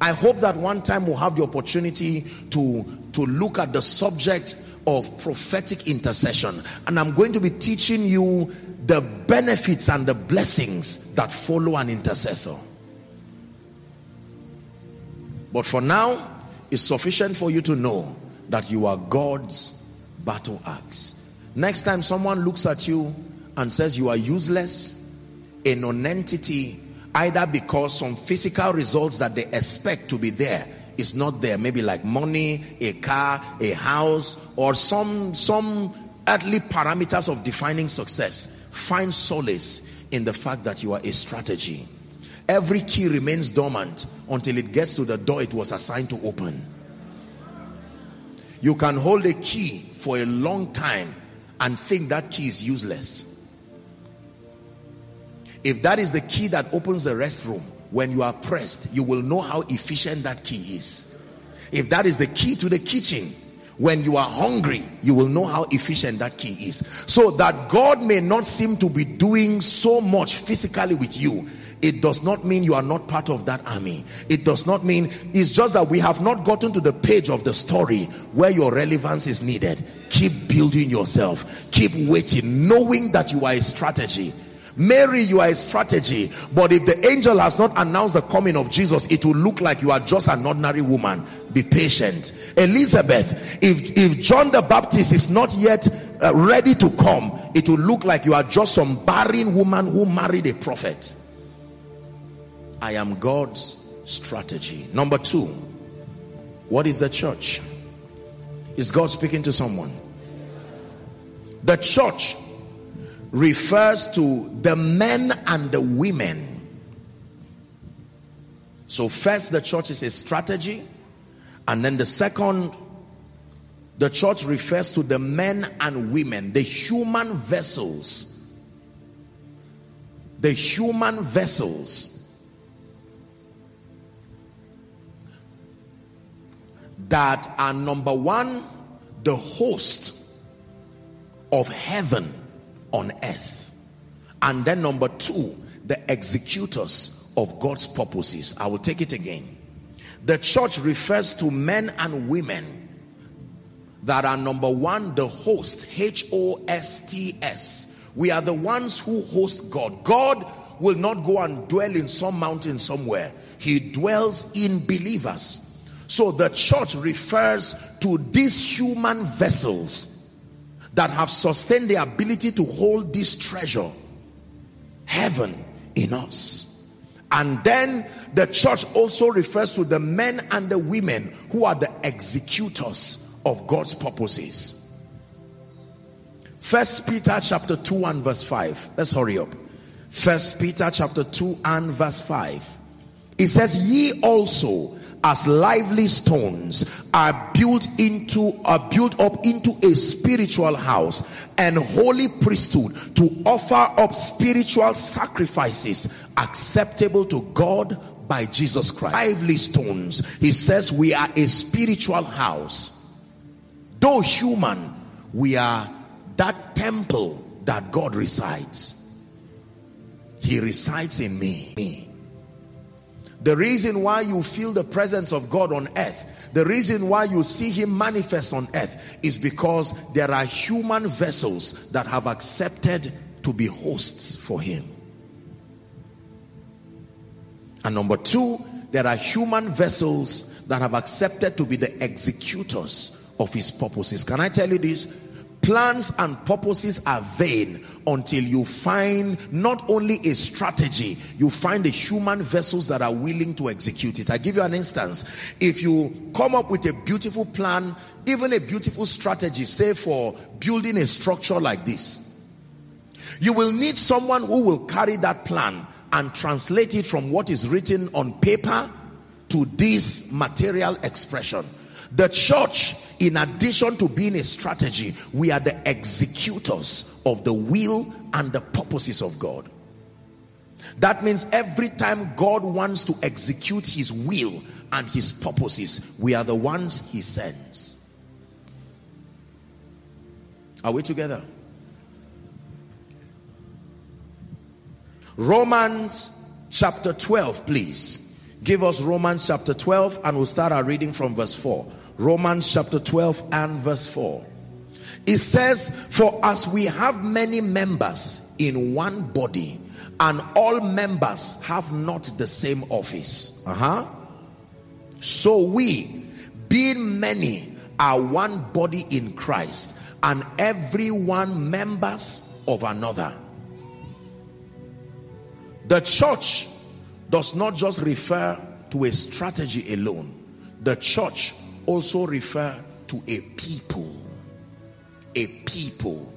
I hope that one time we'll have the opportunity to, to look at the subject of prophetic intercession. And I'm going to be teaching you the benefits and the blessings that follow an intercessor. But for now, it's sufficient for you to know that you are God's battle axe. Next time someone looks at you and says you are useless, a non-entity, either because some physical results that they expect to be there is not there maybe like money a car a house or some some earthly parameters of defining success. Find solace in the fact that you are a strategy. Every key remains dormant until it gets to the door it was assigned to open. You can hold a key for a long time and think that key is useless. If that is the key that opens the restroom, when you are pressed, you will know how efficient that key is. If that is the key to the kitchen, when you are hungry, you will know how efficient that key is. So that God may not seem to be doing so much physically with you, it does not mean you are not part of that army. It does not mean, it's just that we have not gotten to the page of the story where your relevance is needed. Keep building yourself, keep waiting, knowing that you are a strategy Mary, you are a strategy. But if the angel has not announced the coming of Jesus, it will look like you are just an ordinary woman. Be patient. Elizabeth, if, if John the Baptist is not yet uh, ready to come, it will look like you are just some barren woman who married a prophet. I am God's strategy. Number two, what is the church? Is God speaking to someone? The church refers to the men and the women. So, first, the church is a strategy, and then the second, the church refers to the men and women, the human vessels. The human vessels that are number one, the host of heaven on earth. And then number two, the executors of God's purposes. I will take it again. The church refers to men and women that are number one, the host, H O S T S. We are the ones who host God. God will not go and dwell in some mountain somewhere, He dwells in believers. So the church refers to these human vessels that have sustained the ability to hold this treasure, heaven, in us. And then the church also refers to the men and the women who are the executors of God's purposes. First Peter chapter 2 and verse 5. Let's hurry up. First Peter chapter 2 and verse 5. It says, Ye also as lively stones are built into are built up into a spiritual house and holy priesthood to offer up spiritual sacrifices acceptable to God by Jesus Christ. Lively stones. He says we are a spiritual house. Though human, we are that temple that God resides. He resides in me. me. The reason why you feel the presence of God on earth, the reason why you see him manifest on earth is because there are human vessels that have accepted to be hosts for him. And number two, there are human vessels that have accepted to be the executors of his purposes. Can I tell you this? Plans and purposes are vain until you find not only a strategy, you find the human vessels that are willing to execute it. I give you an instance. If you come up with a beautiful plan, even a beautiful strategy, say for building a structure like this, you will need someone who will carry that plan and translate it from what is written on paper to this material expression. The church in addition to being a strategy, we are the executors of the will and the purposes of God. That means every time God wants to execute his will and his purposes, we are the ones he sends. Are we together? Romans chapter 12, please. Give us Romans chapter 12 and we'll start our reading from verse 4. Romans chapter 12 and verse 4. It says, For as we have many members in one body, and all members have not the same office. Uh-huh. So we, being many, are one body in Christ, and every one members of another. The church does not just refer to a strategy alone. The church also refer to a people. A people.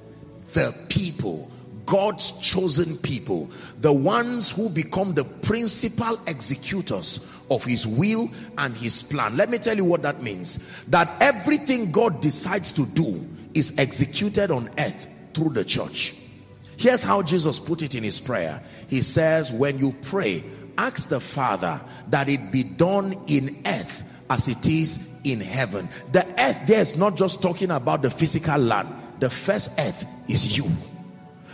The people. God's chosen people. The ones who become the principal executors of his will and his plan. Let me tell you what that means. That everything God decides to do is executed on earth through the church. Here's how Jesus put it in his prayer. He says, when you pray, ask the Father that it be done in earth as it is in heaven. The earth there is not just talking about the physical land. The first earth is you.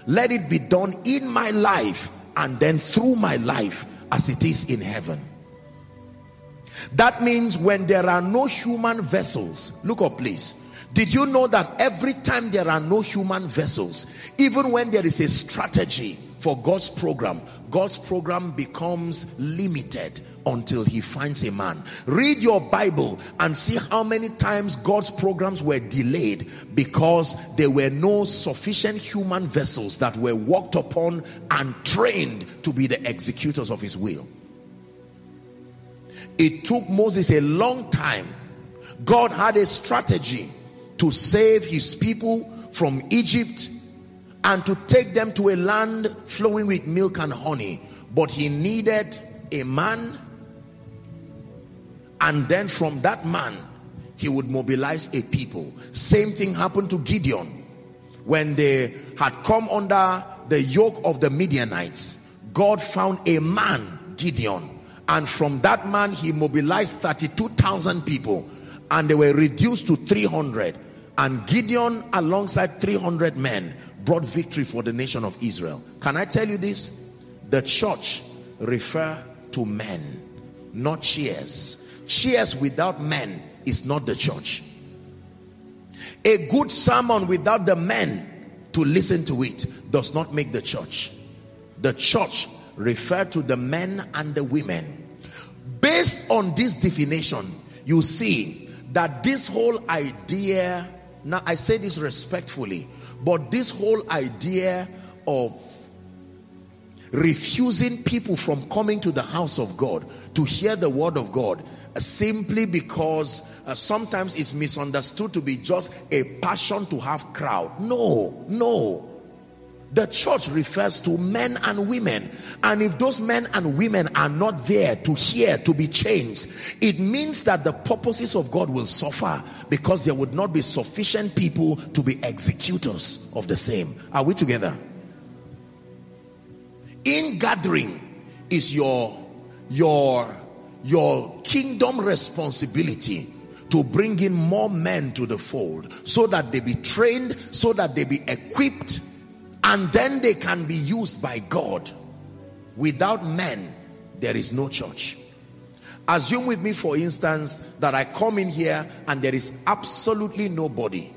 Let it be done in my life and then through my life as it is in heaven. That means when there are no human vessels, look up please. Did you know that every time there are no human vessels, even when there is a strategy for God's program, God's program becomes limited until he finds a man. Read your Bible and see how many times God's programs were delayed because there were no sufficient human vessels that were worked upon and trained to be the executors of his will. It took Moses a long time. God had a strategy to save his people from Egypt and to take them to a land flowing with milk and honey. But he needed a man, and then from that man, he would mobilize a people. Same thing happened to Gideon when they had come under the yoke of the Midianites. God found a man, Gideon, and from that man, he mobilized 32,000 people, and they were reduced to 300 and Gideon, alongside 300 men, brought victory for the nation of Israel. Can I tell you this? The church refer to men, not cheers. Cheers without men is not the church. A good sermon without the men to listen to it does not make the church. The church refer to the men and the women. Based on this definition, you see that this whole idea now, I say this respectfully, but this whole idea of refusing people from coming to the house of God to hear the word of God uh, simply because uh, sometimes it's misunderstood to be just a passion to have crowd. No, no. The church refers to men and women. And if those men and women are not there to hear, to be changed, it means that the purposes of God will suffer because there would not be sufficient people to be executors of the same. Are we together? In gathering is your your your kingdom responsibility to bring in more men to the fold so that they be trained so that they be equipped and then they can be used by God. Without men, there is no church. Assume with me, for instance, that I come in here and there is absolutely nobody.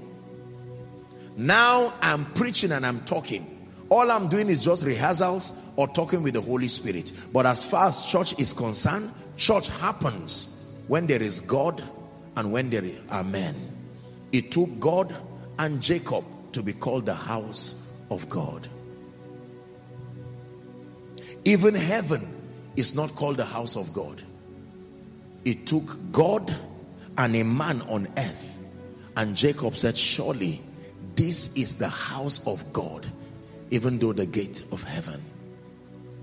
Now I'm preaching and I'm talking. All I'm doing is just rehearsals or talking with the Holy Spirit. But as far as church is concerned, church happens when there is God and when there are men. It took God and Jacob to be called the house of God. Even heaven is not called the house of God. It took God and a man on earth. And Jacob said, Surely this is the house of God, even though the gate of heaven.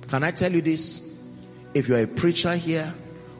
Can I tell you this? If you're a preacher here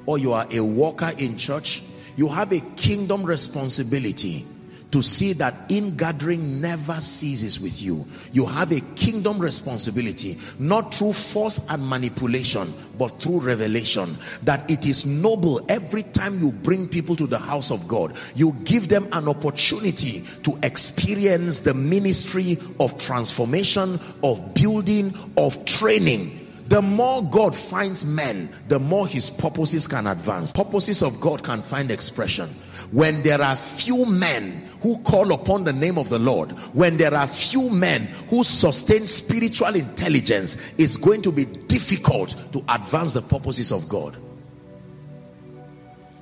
or you are a worker in church, you have a kingdom responsibility to see that in gathering never ceases with you. You have a kingdom responsibility, not through force and manipulation, but through revelation. That it is noble every time you bring people to the house of God, you give them an opportunity to experience the ministry of transformation, of building, of training the more God finds men, the more his purposes can advance. Purposes of God can find expression. When there are few men who call upon the name of the Lord, when there are few men who sustain spiritual intelligence, it's going to be difficult to advance the purposes of God.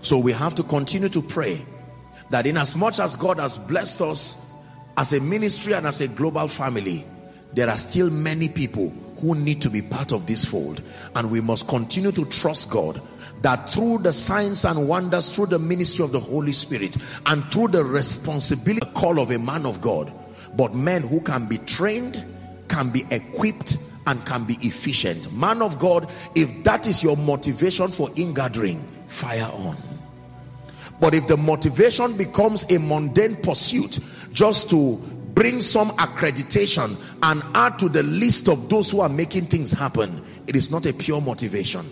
So we have to continue to pray that in as much as God has blessed us as a ministry and as a global family, there are still many people who need to be part of this fold. And we must continue to trust God that through the signs and wonders, through the ministry of the Holy Spirit, and through the responsibility call of a man of God, but men who can be trained, can be equipped, and can be efficient. Man of God, if that is your motivation for ingathering, fire on. But if the motivation becomes a mundane pursuit just to bring some accreditation and add to the list of those who are making things happen, it is not a pure motivation.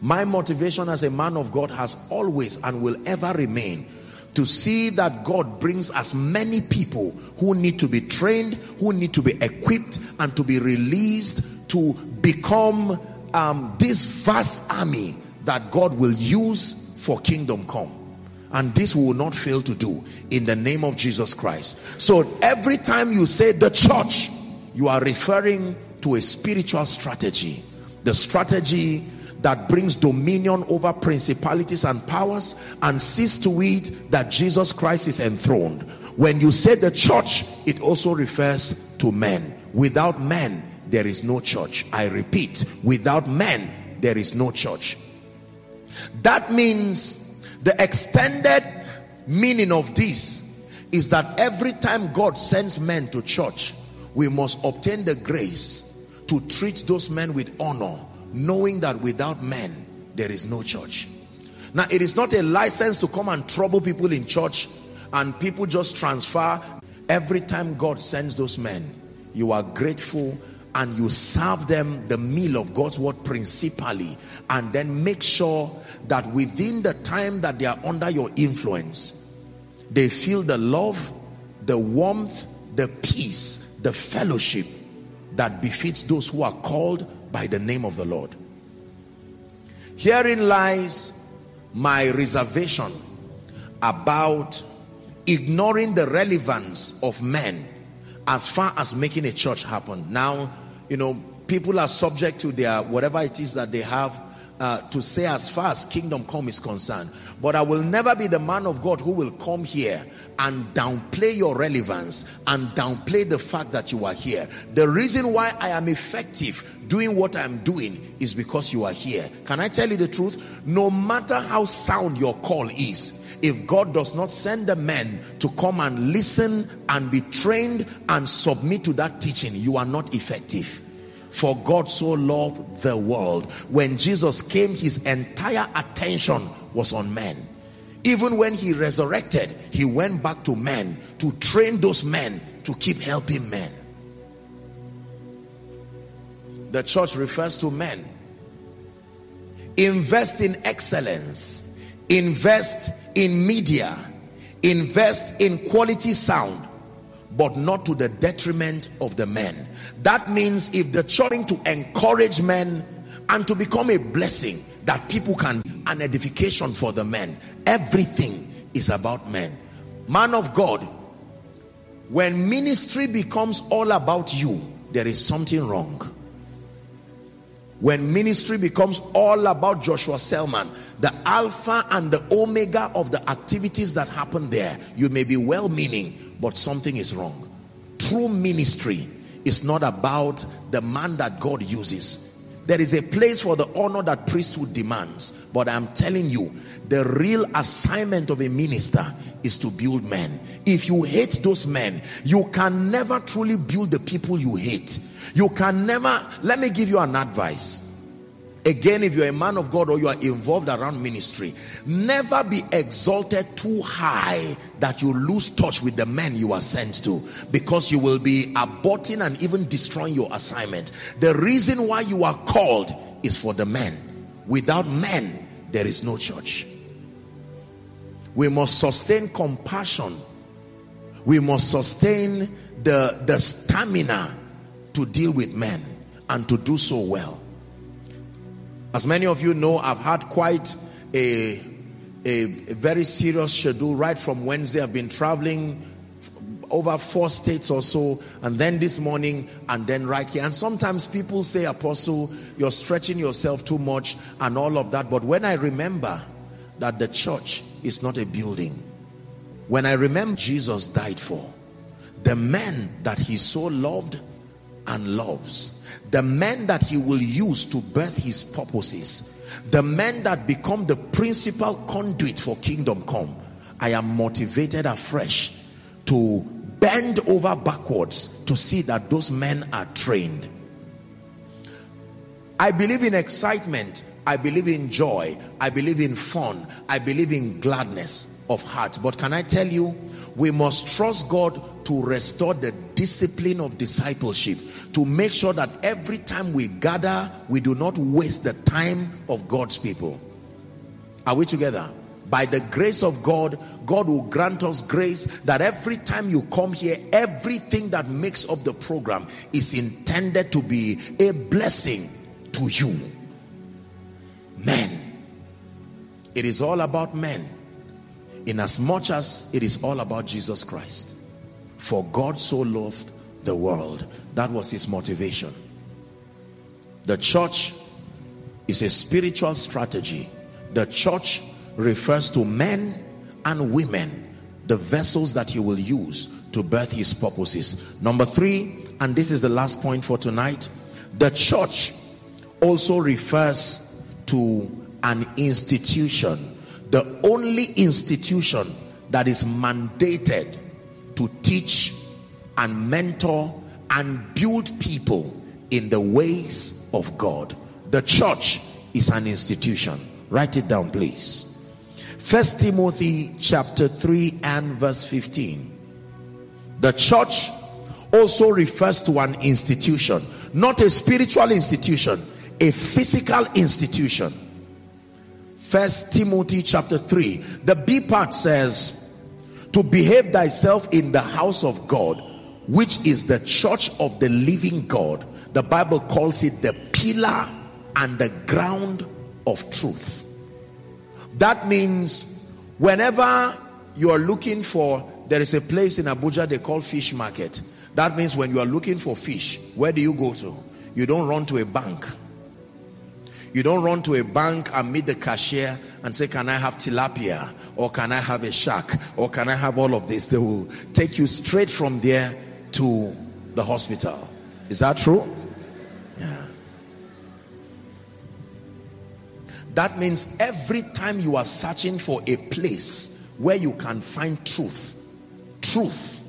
My motivation as a man of God has always and will ever remain to see that God brings as many people who need to be trained, who need to be equipped, and to be released to become um, this vast army that God will use for kingdom come. And this will not fail to do in the name of Jesus Christ. So every time you say the church, you are referring to a spiritual strategy. The strategy that brings dominion over principalities and powers and sees to it that Jesus Christ is enthroned. When you say the church, it also refers to men. Without men, there is no church. I repeat, without men, there is no church. That means the extended meaning of this is that every time God sends men to church, we must obtain the grace to treat those men with honor knowing that without men there is no church. Now it is not a license to come and trouble people in church and people just transfer. Every time God sends those men you are grateful and you serve them the meal of God's word principally and then make sure that within the time that they are under your influence they feel the love the warmth the peace the fellowship that befits those who are called by the name of the Lord. Herein lies my reservation about ignoring the relevance of men as far as making a church happen. Now, you know, people are subject to their whatever it is that they have uh, to say as far as kingdom come is concerned. But I will never be the man of God who will come here and downplay your relevance and downplay the fact that you are here. The reason why I am effective doing what I'm doing is because you are here. Can I tell you the truth? No matter how sound your call is, if God does not send the men to come and listen and be trained and submit to that teaching, you are not effective. For God so loved the world. When Jesus came, his entire attention was on men. Even when he resurrected, he went back to men to train those men to keep helping men. The church refers to men. Invest in excellence, invest in media, invest in quality sound, but not to the detriment of the men. That means if the church to encourage men and to become a blessing that people can an edification for the men. Everything is about men. Man of God, when ministry becomes all about you, there is something wrong. When ministry becomes all about Joshua Selman, the alpha and the omega of the activities that happen there, you may be well meaning, but something is wrong. True ministry is not about the man that God uses. There is a place for the honor that priesthood demands. But I'm telling you, the real assignment of a minister is to build men. If you hate those men, you can never truly build the people you hate. You can never, let me give you an advice. Again, if you're a man of God or you are involved around ministry, never be exalted too high that you lose touch with the men you are sent to because you will be aborting and even destroying your assignment. The reason why you are called is for the men. Without men, there is no church. We must sustain compassion. We must sustain the, the stamina to deal with men and to do so well. As many of you know, I've had quite a, a, a very serious schedule right from Wednesday. I've been traveling over four states or so, and then this morning, and then right here. And sometimes people say, Apostle, you're stretching yourself too much, and all of that. But when I remember that the church is not a building, when I remember Jesus died for, the men that he so loved and loves, the men that he will use to birth his purposes, the men that become the principal conduit for kingdom come, I am motivated afresh to bend over backwards to see that those men are trained. I believe in excitement. I believe in joy. I believe in fun. I believe in gladness of heart. But can I tell you, we must trust God to restore the discipline of discipleship to make sure that every time we gather, we do not waste the time of God's people. Are we together? By the grace of God, God will grant us grace that every time you come here, everything that makes up the program is intended to be a blessing to you. Men. It is all about men in as much as it is all about Jesus Christ. For God so loved the world. That was his motivation. The church is a spiritual strategy. The church refers to men and women, the vessels that he will use to birth his purposes. Number three, and this is the last point for tonight, the church also refers to an institution the only institution that is mandated to teach and mentor and build people in the ways of God. The church is an institution. Write it down, please. First Timothy chapter 3 and verse 15. The church also refers to an institution, not a spiritual institution, a physical institution. First Timothy chapter 3. The B part says, to behave thyself in the house of God, which is the church of the living God. The Bible calls it the pillar and the ground of truth. That means whenever you are looking for, there is a place in Abuja they call fish market. That means when you are looking for fish, where do you go to? You don't run to a bank you don't run to a bank and meet the cashier and say, Can I have tilapia? Or can I have a shark? Or can I have all of this? They will take you straight from there to the hospital. Is that true? Yeah. That means every time you are searching for a place where you can find truth, truth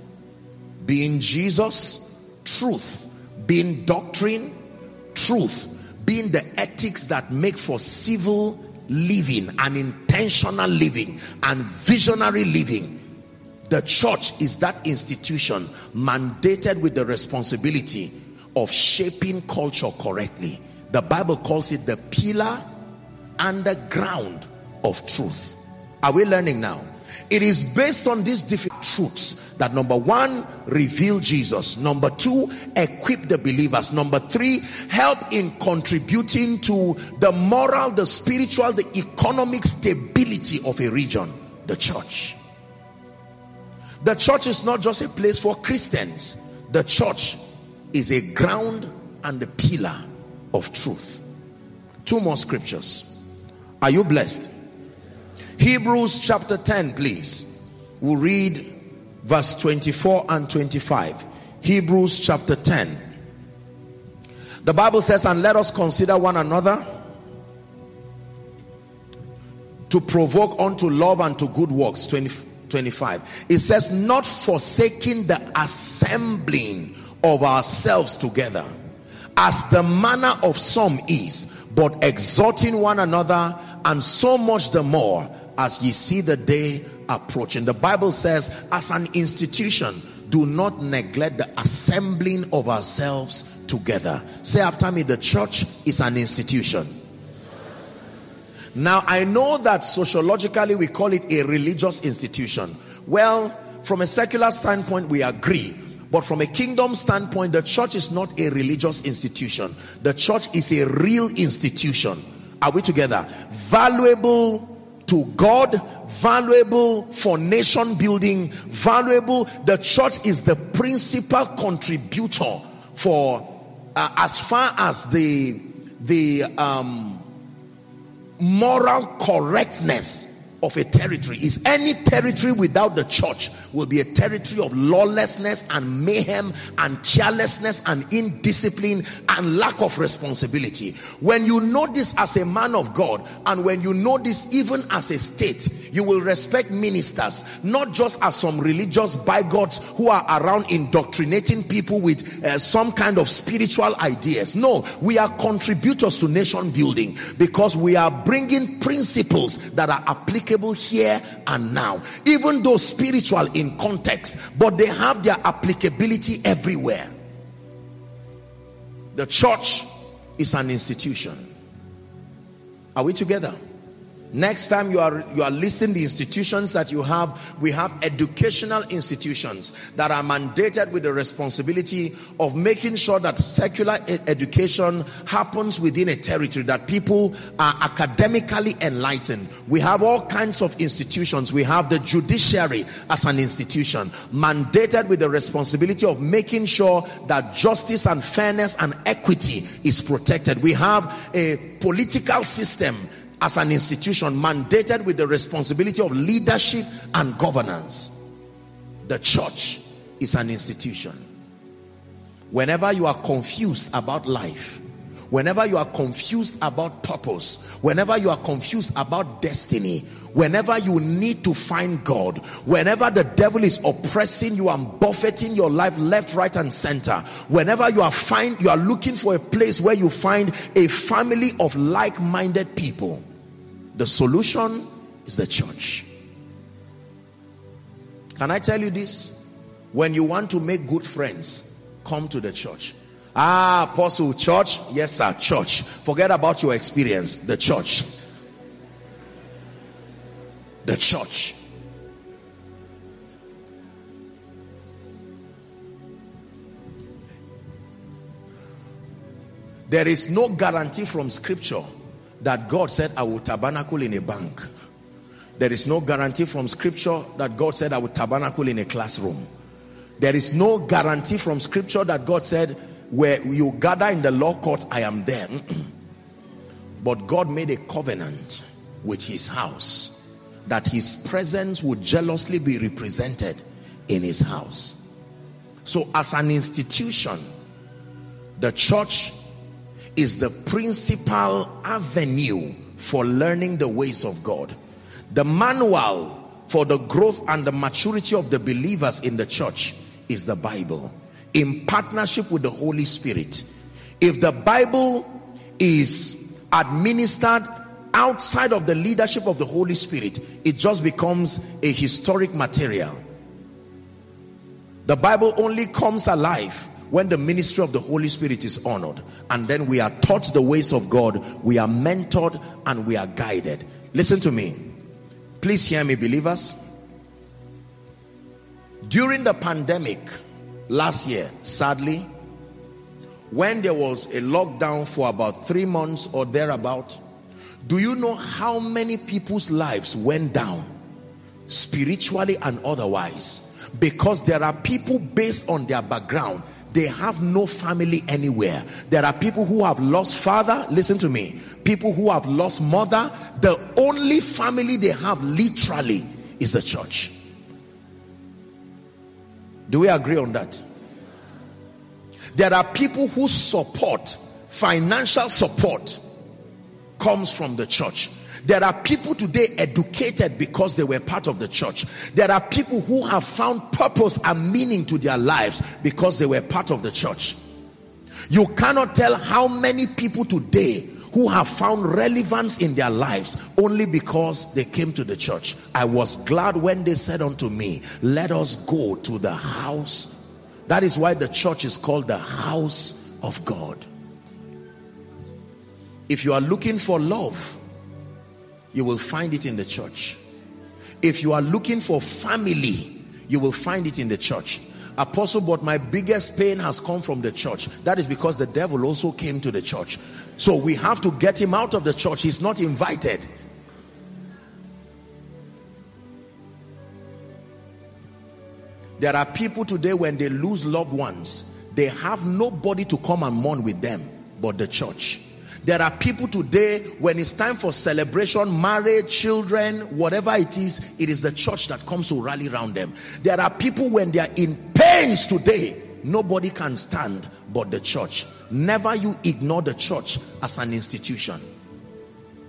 being Jesus, truth being doctrine, truth being the ethics that make for civil living and intentional living and visionary living. The church is that institution mandated with the responsibility of shaping culture correctly. The Bible calls it the pillar and the ground of truth. Are we learning now? It is based on these different truths that number one, reveal Jesus. Number two, equip the believers. Number three, help in contributing to the moral, the spiritual, the economic stability of a region, the church. The church is not just a place for Christians. The church is a ground and a pillar of truth. Two more scriptures. Are you blessed? Hebrews chapter 10, please. We'll read verse 24 and 25. Hebrews chapter 10. The Bible says, and let us consider one another to provoke unto love and to good works. 20, 25. It says, not forsaking the assembling of ourselves together as the manner of some is, but exhorting one another, and so much the more as ye see the day approaching. The Bible says, as an institution, do not neglect the assembling of ourselves together. Say after me, the church is an institution. Now, I know that sociologically we call it a religious institution. Well, from a secular standpoint, we agree. But from a kingdom standpoint, the church is not a religious institution. The church is a real institution. Are we together? Valuable to God, valuable for nation building, valuable. The church is the principal contributor for uh, as far as the the um, moral correctness of a territory is any territory without the church will be a territory of lawlessness and mayhem and carelessness and indiscipline and lack of responsibility. When you know this as a man of God and when you know this even as a state, you will respect ministers, not just as some religious bigots who are around indoctrinating people with uh, some kind of spiritual ideas. No, we are contributors to nation building because we are bringing principles that are applicable applicable here and now, even though spiritual in context, but they have their applicability everywhere. The church is an institution. Are we together? Next time you are you are listing the institutions that you have, we have educational institutions that are mandated with the responsibility of making sure that secular education happens within a territory, that people are academically enlightened. We have all kinds of institutions. We have the judiciary as an institution, mandated with the responsibility of making sure that justice and fairness and equity is protected. We have a political system as an institution mandated with the responsibility of leadership and governance. The church is an institution. Whenever you are confused about life, whenever you are confused about purpose, whenever you are confused about destiny, whenever you need to find God, whenever the devil is oppressing you and buffeting your life left, right, and center, whenever you are find you are looking for a place where you find a family of like-minded people, the solution is the church. Can I tell you this? When you want to make good friends, come to the church. Ah, apostle, church? Yes, sir, church. Forget about your experience. The church. The church. There is no guarantee from scripture that God said, I will tabernacle in a bank. There is no guarantee from scripture that God said, I will tabernacle in a classroom. There is no guarantee from scripture that God said, where you gather in the law court, I am there. but God made a covenant with his house that his presence would jealously be represented in his house. So as an institution, the church is the principal avenue for learning the ways of God. The manual for the growth and the maturity of the believers in the church is the Bible in partnership with the Holy Spirit. If the Bible is administered outside of the leadership of the Holy Spirit, it just becomes a historic material. The Bible only comes alive when the ministry of the Holy Spirit is honored and then we are taught the ways of God, we are mentored and we are guided. Listen to me. Please hear me, believers. During the pandemic last year, sadly, when there was a lockdown for about three months or thereabout, do you know how many people's lives went down spiritually and otherwise? Because there are people based on their background they have no family anywhere. There are people who have lost father. Listen to me. People who have lost mother. The only family they have literally is the church. Do we agree on that? There are people who support, financial support comes from the church. There are people today educated because they were part of the church. There are people who have found purpose and meaning to their lives because they were part of the church. You cannot tell how many people today who have found relevance in their lives only because they came to the church. I was glad when they said unto me, let us go to the house. That is why the church is called the house of God. If you are looking for love, you will find it in the church. If you are looking for family, you will find it in the church. Apostle, but my biggest pain has come from the church. That is because the devil also came to the church. So we have to get him out of the church. He's not invited. There are people today when they lose loved ones, they have nobody to come and mourn with them but the church. There are people today, when it's time for celebration, marriage, children, whatever it is, it is the church that comes to rally around them. There are people when they are in pains today, nobody can stand but the church. Never you ignore the church as an institution.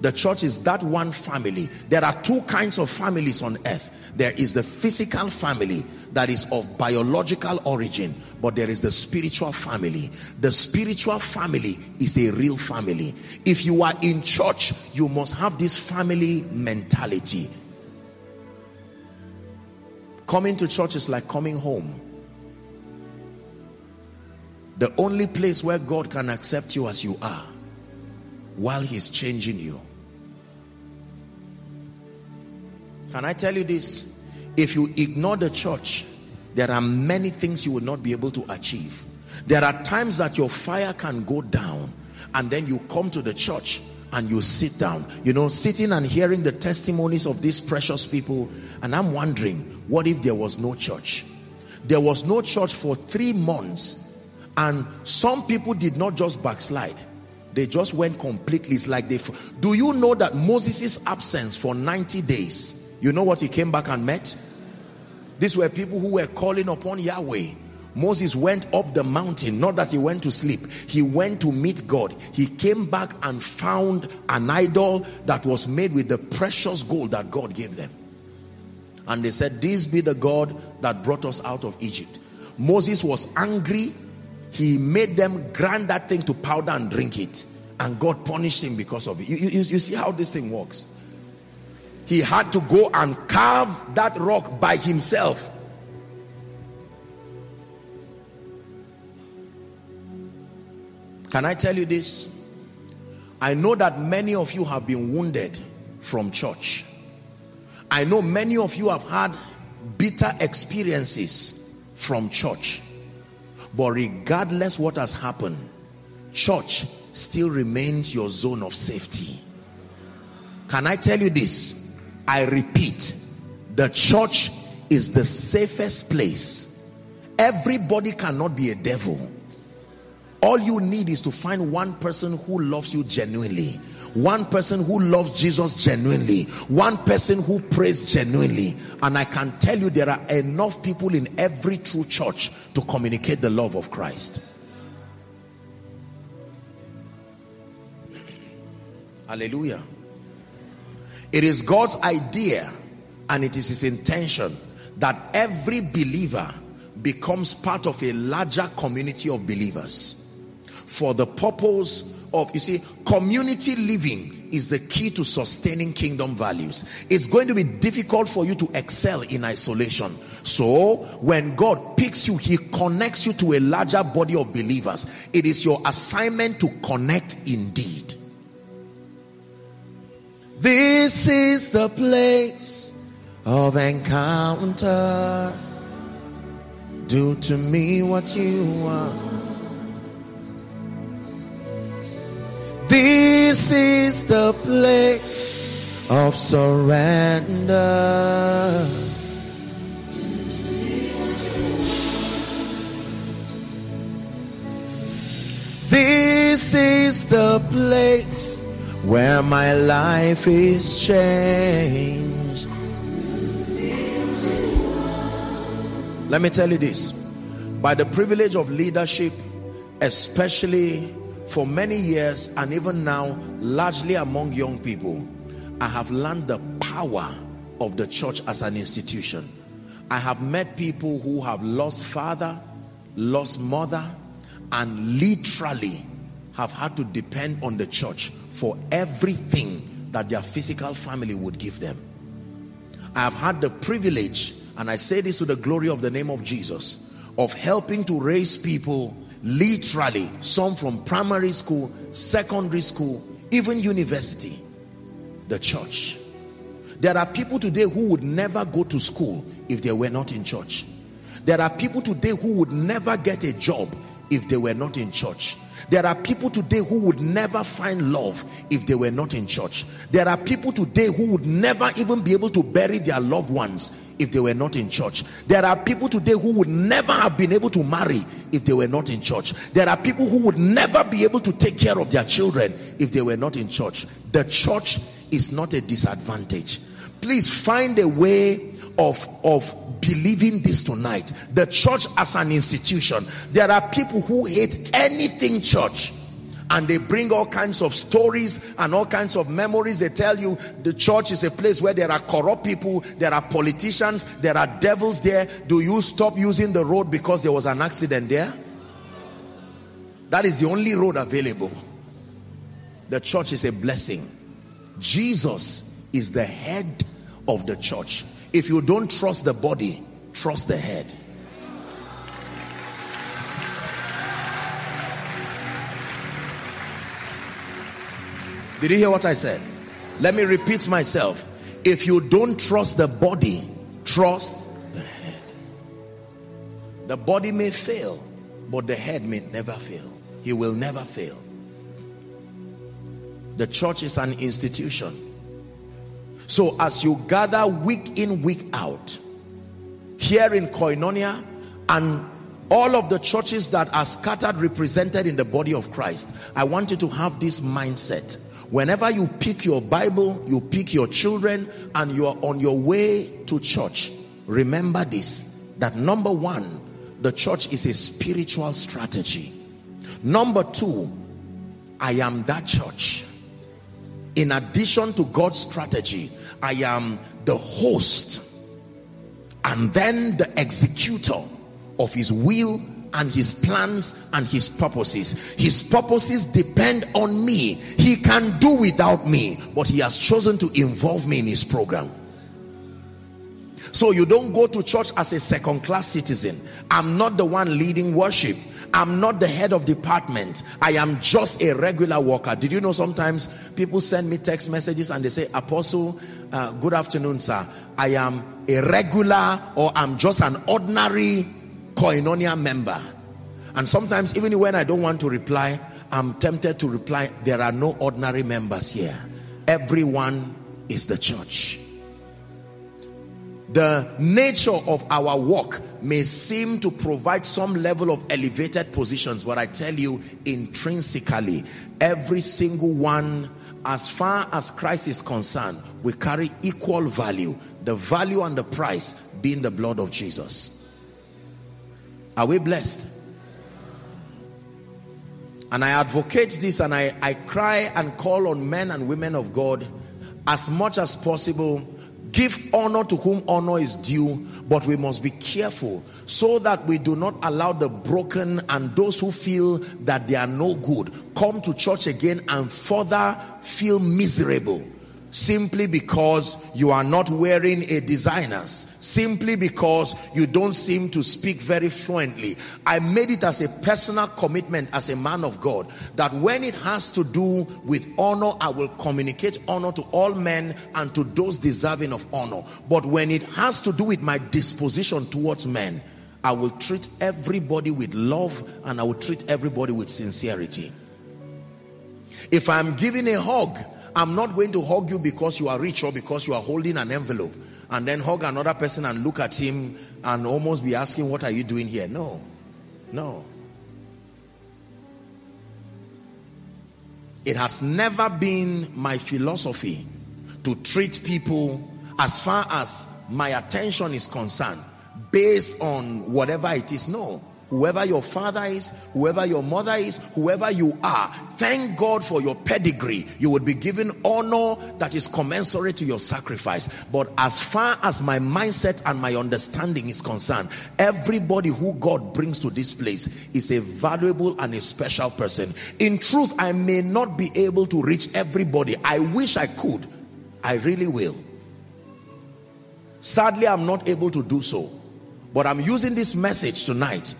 The church is that one family. There are two kinds of families on earth. There is the physical family that is of biological origin, but there is the spiritual family. The spiritual family is a real family. If you are in church, you must have this family mentality. Coming to church is like coming home. The only place where God can accept you as you are while He's changing you. Can I tell you this? If you ignore the church, there are many things you will not be able to achieve. There are times that your fire can go down and then you come to the church and you sit down. You know, sitting and hearing the testimonies of these precious people. And I'm wondering, what if there was no church? There was no church for three months and some people did not just backslide. They just went completely. It's like they. Do you know that Moses' absence for 90 days, you know what he came back and met? These were people who were calling upon Yahweh. Moses went up the mountain, not that he went to sleep. He went to meet God. He came back and found an idol that was made with the precious gold that God gave them. And they said, This be the God that brought us out of Egypt. Moses was angry he made them grind that thing to powder and drink it. And God punished him because of it. You, you, you see how this thing works. He had to go and carve that rock by himself. Can I tell you this? I know that many of you have been wounded from church. I know many of you have had bitter experiences from church. But regardless what has happened, church still remains your zone of safety. Can I tell you this? I repeat, the church is the safest place. Everybody cannot be a devil. All you need is to find one person who loves you genuinely one person who loves Jesus genuinely, one person who prays genuinely. And I can tell you there are enough people in every true church to communicate the love of Christ. Hallelujah. It is God's idea and it is his intention that every believer becomes part of a larger community of believers for the purpose of, you see, community living is the key to sustaining kingdom values. It's going to be difficult for you to excel in isolation. So, when God picks you, He connects you to a larger body of believers. It is your assignment to connect indeed. This is the place of encounter. Do to me what you want. This is the place of surrender. This is the place where my life is changed. Let me tell you this by the privilege of leadership, especially for many years and even now largely among young people I have learned the power of the church as an institution I have met people who have lost father lost mother and literally have had to depend on the church for everything that their physical family would give them. I have had the privilege and I say this to the glory of the name of Jesus of helping to raise people literally some from primary school secondary school even university the church. There are people today who would never go to school if they were not in church. There are people today who would never get a job if they were not in church. There are people today who would never find love if they were not in church. There are people today who would never even be able to bury their loved ones if they were not in church. There are people today who would never have been able to marry if they were not in church. There are people who would never be able to take care of their children if they were not in church. The church is not a disadvantage. Please find a way of, of believing this tonight. The church as an institution. There are people who hate anything church and they bring all kinds of stories and all kinds of memories. They tell you the church is a place where there are corrupt people, there are politicians, there are devils there. Do you stop using the road because there was an accident there? That is the only road available. The church is a blessing. Jesus is the head of the church. If you don't trust the body, trust the head. Did you hear what I said? Let me repeat myself. If you don't trust the body, trust the head. The body may fail, but the head may never fail. He will never fail. The church is an institution. So as you gather week in, week out, here in Koinonia and all of the churches that are scattered represented in the body of Christ, I want you to have this mindset. Whenever you pick your Bible, you pick your children, and you are on your way to church, remember this that number one, the church is a spiritual strategy. Number two, I am that church. In addition to God's strategy, I am the host and then the executor of his will and his plans and his purposes. His purposes depend on me. He can do without me, but he has chosen to involve me in his program. So you don't go to church as a second class citizen. I'm not the one leading worship. I'm not the head of department. I am just a regular worker. Did you know sometimes people send me text messages and they say, Apostle, uh, good afternoon, sir. I am a regular or I'm just an ordinary koinonia member. And sometimes even when I don't want to reply, I'm tempted to reply, there are no ordinary members here. Everyone is the church the nature of our work may seem to provide some level of elevated positions but i tell you intrinsically every single one as far as christ is concerned we carry equal value the value and the price being the blood of jesus. Are we blessed? And i advocate this and i i cry and call on men and women of god as much as possible Give honor to whom honor is due, but we must be careful so that we do not allow the broken and those who feel that they are no good come to church again and further feel miserable simply because you are not wearing a designer's, simply because you don't seem to speak very fluently. I made it as a personal commitment as a man of God that when it has to do with honor, I will communicate honor to all men and to those deserving of honor. But when it has to do with my disposition towards men, I will treat everybody with love and I will treat everybody with sincerity. If I'm giving a hug, I'm not going to hug you because you are rich or because you are holding an envelope and then hug another person and look at him and almost be asking, What are you doing here? No, no. It has never been my philosophy to treat people as far as my attention is concerned based on whatever it is. No whoever your father is, whoever your mother is, whoever you are, thank God for your pedigree. You would be given honor that is commensurate to your sacrifice. But as far as my mindset and my understanding is concerned, everybody who God brings to this place is a valuable and a special person. In truth, I may not be able to reach everybody. I wish I could. I really will. Sadly, I'm not able to do so. But I'm using this message tonight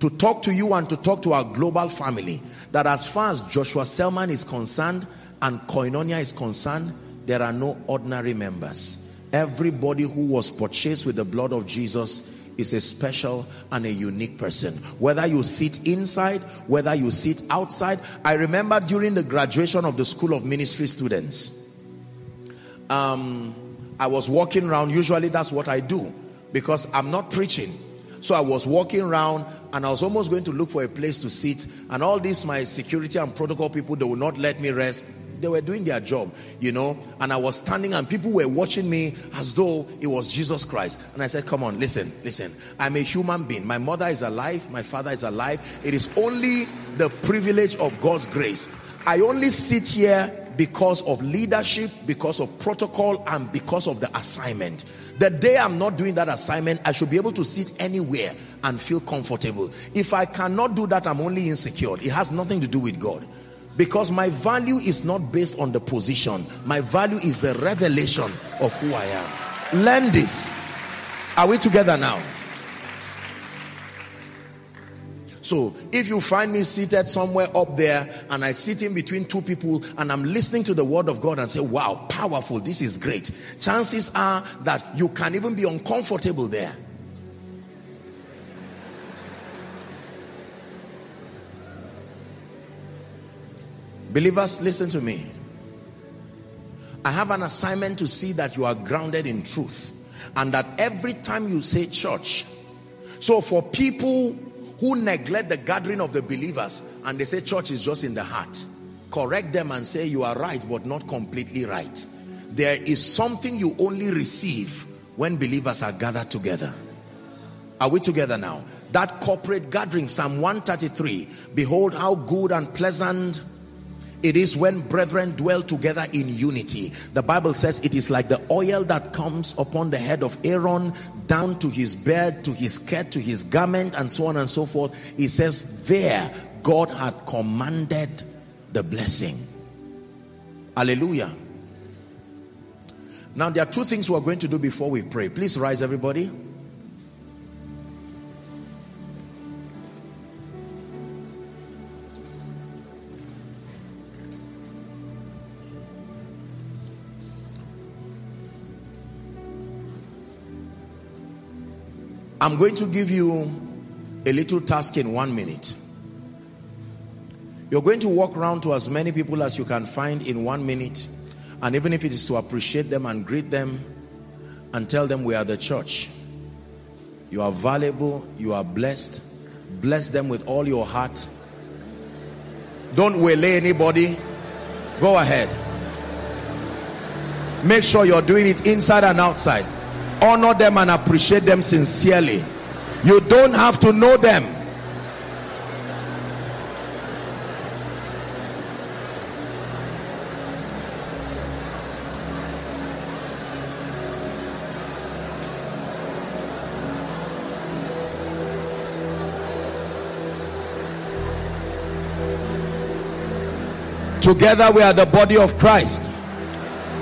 to talk to you and to talk to our global family that as far as Joshua Selman is concerned and Koinonia is concerned, there are no ordinary members. Everybody who was purchased with the blood of Jesus is a special and a unique person. Whether you sit inside, whether you sit outside. I remember during the graduation of the School of Ministry students, um, I was walking around. Usually that's what I do because I'm not preaching. So I was walking around and I was almost going to look for a place to sit. And all these, my security and protocol people, they would not let me rest. They were doing their job, you know. And I was standing and people were watching me as though it was Jesus Christ. And I said, Come on, listen, listen. I'm a human being. My mother is alive. My father is alive. It is only the privilege of God's grace. I only sit here because of leadership, because of protocol, and because of the assignment. The day I'm not doing that assignment, I should be able to sit anywhere and feel comfortable. If I cannot do that, I'm only insecure. It has nothing to do with God. Because my value is not based on the position. My value is the revelation of who I am. Learn this. Are we together now? So if you find me seated somewhere up there and I sit in between two people and I'm listening to the word of God and say, wow, powerful, this is great. Chances are that you can even be uncomfortable there. Believers, listen to me. I have an assignment to see that you are grounded in truth and that every time you say church, so for people who neglect the gathering of the believers and they say church is just in the heart. Correct them and say you are right, but not completely right. There is something you only receive when believers are gathered together. Are we together now? That corporate gathering, Psalm 133, behold how good and pleasant it is when brethren dwell together in unity. The Bible says it is like the oil that comes upon the head of Aaron down to his beard, to his skirt, to his garment, and so on and so forth. He says, There God had commanded the blessing. Hallelujah. Now, there are two things we are going to do before we pray. Please rise, everybody. I'm going to give you a little task in one minute. You're going to walk around to as many people as you can find in one minute. And even if it is to appreciate them and greet them and tell them we are the church. You are valuable. You are blessed. Bless them with all your heart. Don't waylay anybody. Go ahead. Make sure you're doing it inside and outside honor them and appreciate them sincerely. You don't have to know them. Together we are the body of Christ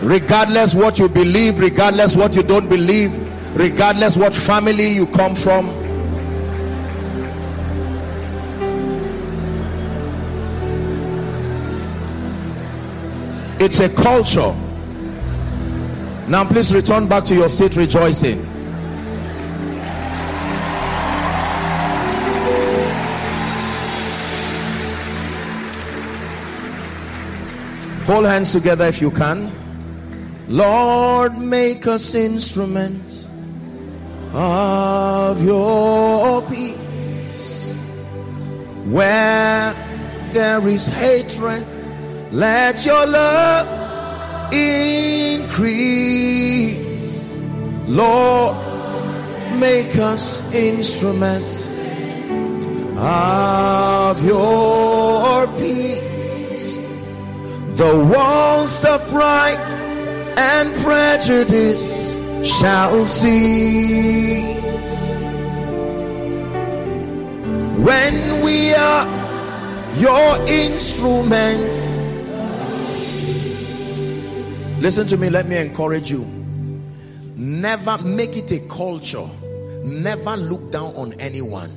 regardless what you believe regardless what you don't believe regardless what family you come from it's a culture. Now please return back to your seat rejoicing. Hold hands together if you can Lord, make us instruments of your peace. Where there is hatred, let your love increase. Lord, make us instruments of your peace. The walls of pride and prejudice shall cease when we are your instrument. Listen to me, let me encourage you. Never make it a culture, never look down on anyone.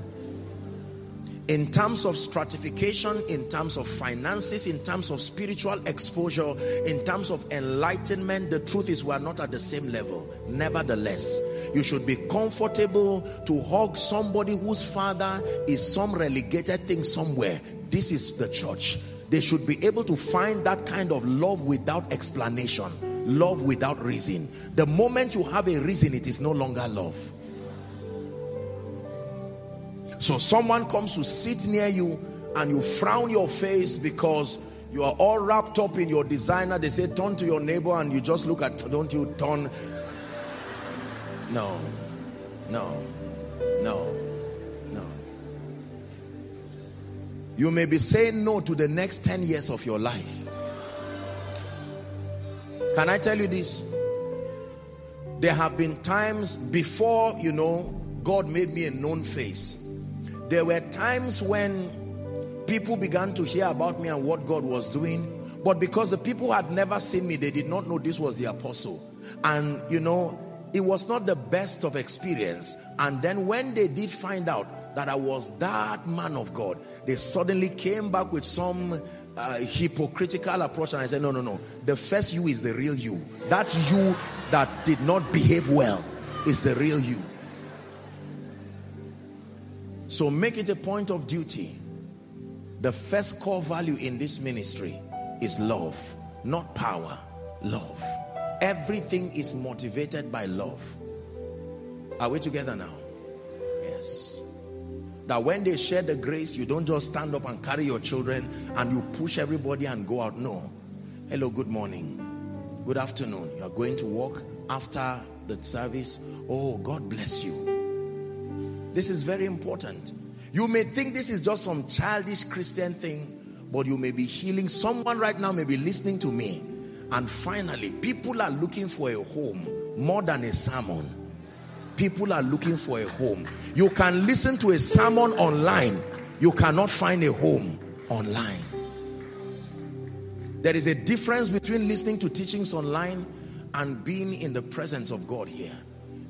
In terms of stratification, in terms of finances, in terms of spiritual exposure, in terms of enlightenment, the truth is we are not at the same level. Nevertheless, you should be comfortable to hug somebody whose father is some relegated thing somewhere. This is the church. They should be able to find that kind of love without explanation, love without reason. The moment you have a reason, it is no longer love. So someone comes to sit near you and you frown your face because you are all wrapped up in your designer. They say turn to your neighbor and you just look at, don't you turn? No, no, no, no. You may be saying no to the next 10 years of your life. Can I tell you this? There have been times before, you know, God made me a known face there were times when people began to hear about me and what God was doing. But because the people had never seen me, they did not know this was the apostle. And you know, it was not the best of experience. And then when they did find out that I was that man of God, they suddenly came back with some uh, hypocritical approach. And I said, no, no, no. The first you is the real you. That you that did not behave well is the real you. So make it a point of duty. The first core value in this ministry is love, not power, love. Everything is motivated by love. Are we together now? Yes. That when they share the grace, you don't just stand up and carry your children and you push everybody and go out. No. Hello, good morning. Good afternoon. You are going to walk after the service. Oh, God bless you. This is very important. You may think this is just some childish Christian thing, but you may be healing. Someone right now may be listening to me. And finally, people are looking for a home more than a sermon. People are looking for a home. You can listen to a sermon online. You cannot find a home online. There is a difference between listening to teachings online and being in the presence of God here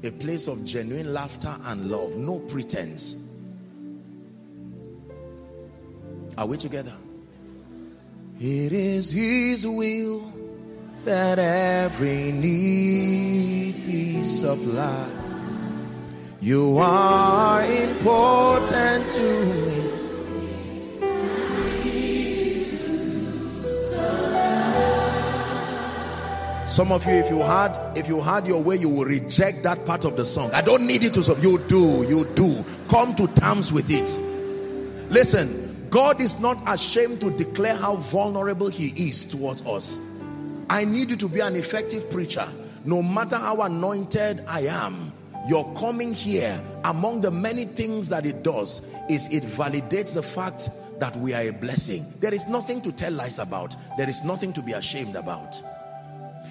a place of genuine laughter and love, no pretense. Are we together? It is His will that every need be supplied. You are important to me. Some of you, if you had, if you had your way, you will reject that part of the song. I don't need it to so you do, you do. Come to terms with it. Listen, God is not ashamed to declare how vulnerable He is towards us. I need you to be an effective preacher. No matter how anointed I am, your coming here, among the many things that it does, is it validates the fact that we are a blessing. There is nothing to tell lies about. There is nothing to be ashamed about.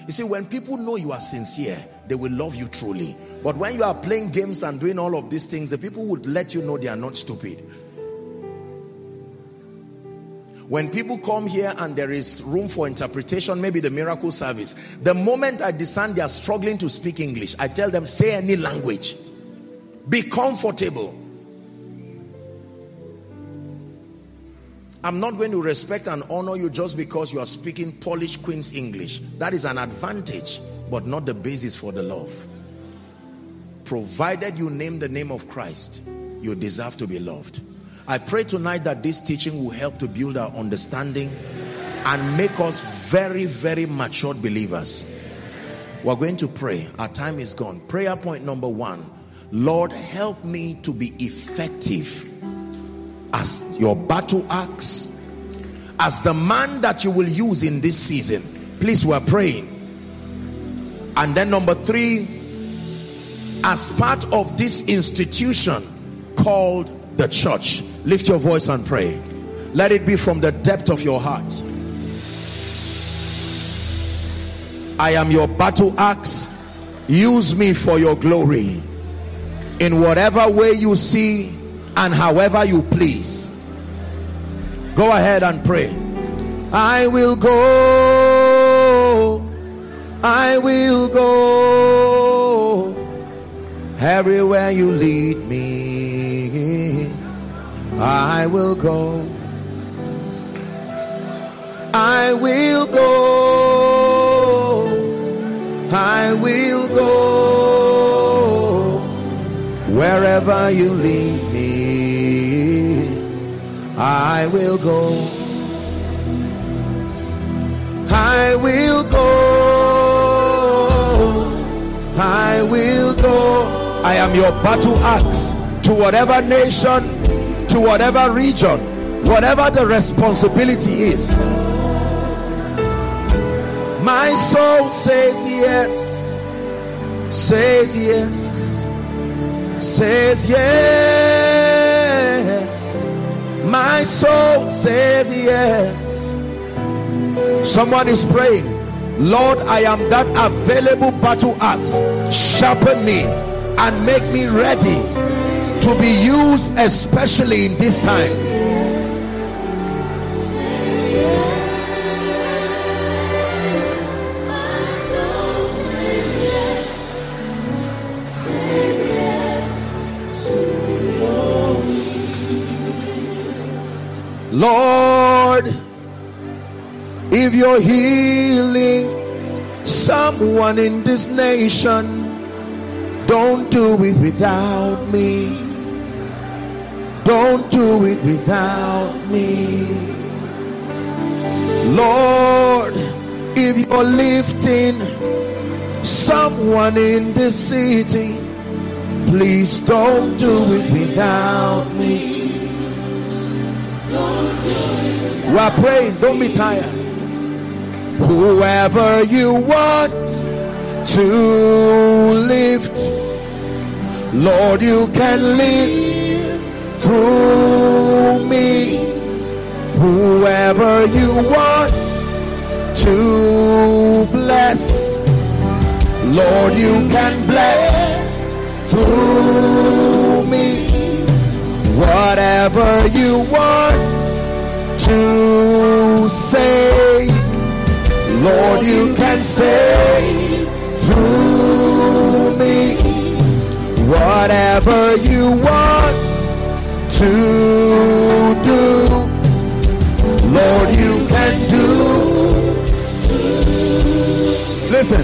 You see, when people know you are sincere, they will love you truly. But when you are playing games and doing all of these things, the people would let you know they are not stupid. When people come here and there is room for interpretation, maybe the miracle service, the moment I discern they are struggling to speak English, I tell them, say any language. Be comfortable. I'm not going to respect and honor you just because you are speaking Polish Queen's English. That is an advantage, but not the basis for the love. Provided you name the name of Christ, you deserve to be loved. I pray tonight that this teaching will help to build our understanding and make us very, very matured believers. We're going to pray. Our time is gone. Prayer point number one Lord, help me to be effective as your battle axe, as the man that you will use in this season. Please, we're praying. And then, number three, as part of this institution called the church, lift your voice and pray. Let it be from the depth of your heart. I am your battle axe. Use me for your glory. In whatever way you see and however you please. Go ahead and pray. I will go. I will go everywhere you lead me. I will go. I will go. I will go. Wherever you lead I will go. I will go. I will go. I am your battle axe to whatever nation, to whatever region, whatever the responsibility is. My soul says yes, says yes, says yes. My soul says yes. Someone is praying, Lord, I am that available battle axe. Sharpen me and make me ready to be used, especially in this time. Lord, if you're healing someone in this nation, don't do it without me. Don't do it without me. Lord, if you're lifting someone in this city, please don't do it without me. We are praying, don't be tired. Whoever you want to lift, Lord, you can lift through me. Whoever you want to bless, Lord, you can bless through me. Whatever you want to say, Lord, you can say through me whatever you want to do. Lord, you can do. Listen,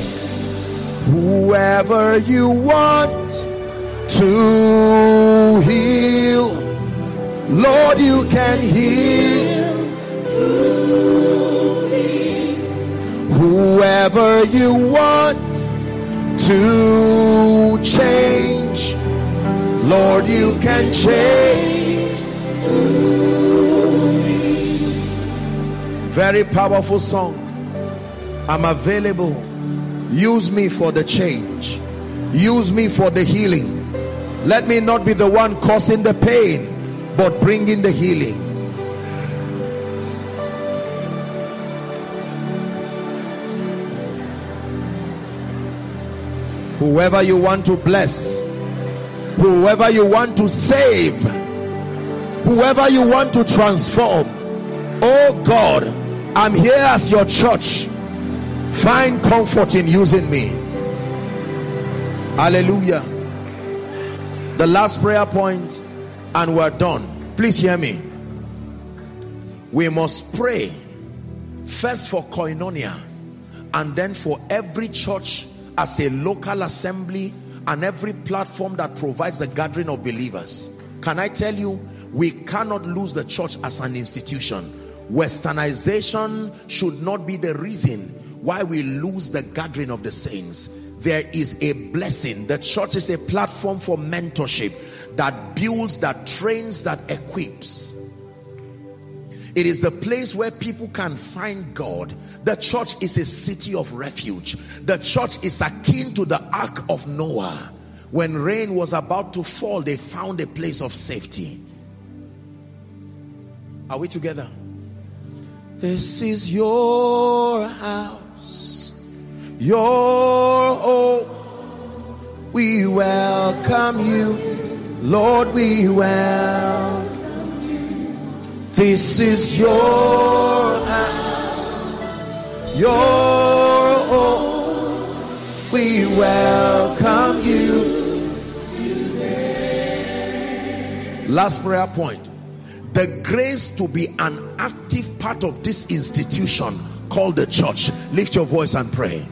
whoever you want to heal, Lord, you can heal. Whoever you want to change, Lord, you can change. Very powerful song. I'm available. Use me for the change. Use me for the healing. Let me not be the one causing the pain, but bringing the healing. Whoever you want to bless, whoever you want to save, whoever you want to transform. Oh God, I'm here as your church. Find comfort in using me. Hallelujah. The last prayer point, and we're done. Please hear me. We must pray first for koinonia and then for every church as a local assembly and every platform that provides the gathering of believers. Can I tell you, we cannot lose the church as an institution. Westernization should not be the reason why we lose the gathering of the saints. There is a blessing. The church is a platform for mentorship that builds, that trains, that equips. It is the place where people can find God. The church is a city of refuge. The church is akin to the ark of Noah. When rain was about to fall, they found a place of safety. Are we together? This is your house, your home. We welcome you, Lord. We welcome. This is your house, your home. We welcome you. Last prayer point. the grace to be an active part of this institution called the church. Lift your voice and pray.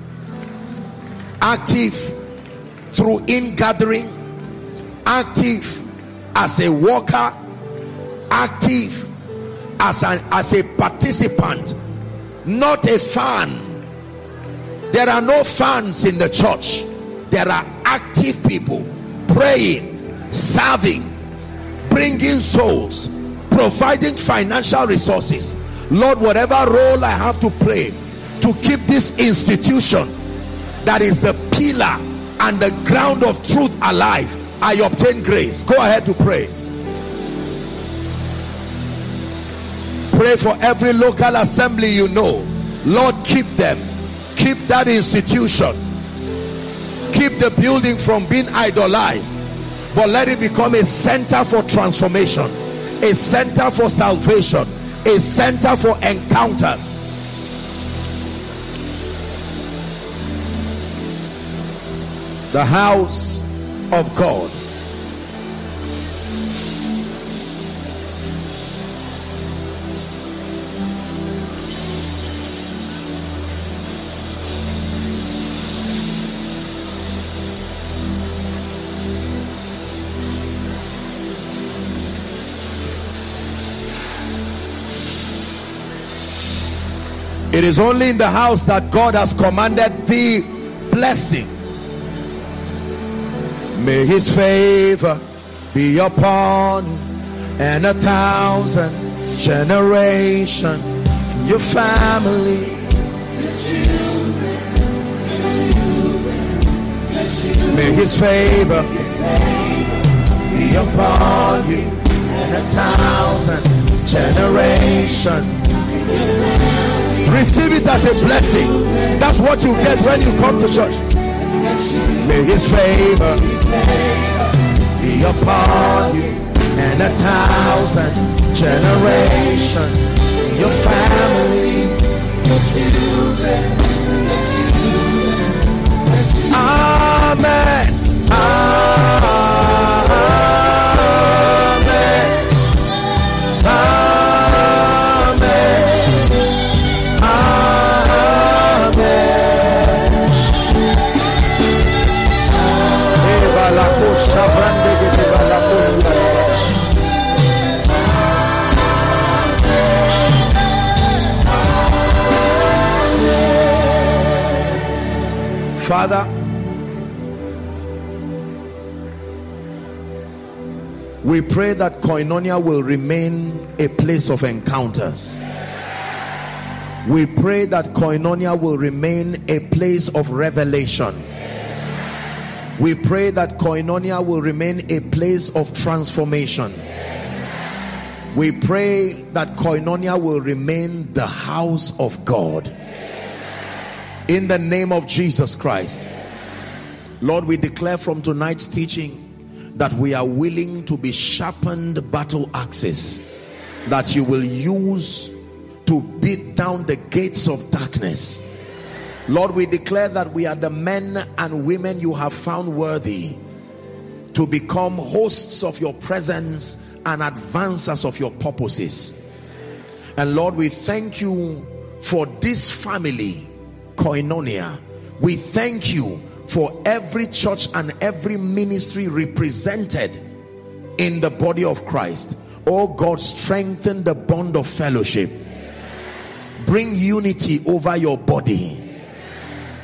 Active through in-gathering, active as a worker, active as an as a participant, not a fan. There are no fans in the church. There are active people praying, serving, bringing souls, providing financial resources. Lord, whatever role I have to play to keep this institution that is the pillar and the ground of truth alive, I obtain grace. Go ahead to pray. Pray for every local assembly you know. Lord, keep them. Keep that institution. Keep the building from being idolized. But let it become a center for transformation, a center for salvation, a center for encounters. The house of God. It is only in the house that God has commanded the blessing. May his favor be upon you and a thousand generation in your family. May his favor be upon you and a thousand generation receive it as a blessing. That's what you get when you come to church. May his favor be upon you and a thousand generation your family your amen. Amen Father, we pray that Koinonia will remain a place of encounters. We pray that Koinonia will remain a place of revelation. We pray that Koinonia will remain a place of transformation. We pray that Koinonia will remain the house of God in the name of Jesus Christ. Lord, we declare from tonight's teaching that we are willing to be sharpened battle axes that you will use to beat down the gates of darkness. Lord, we declare that we are the men and women you have found worthy to become hosts of your presence and advancers of your purposes. And Lord, we thank you for this family koinonia. We thank you for every church and every ministry represented in the body of Christ. Oh God strengthen the bond of fellowship. Bring unity over your body.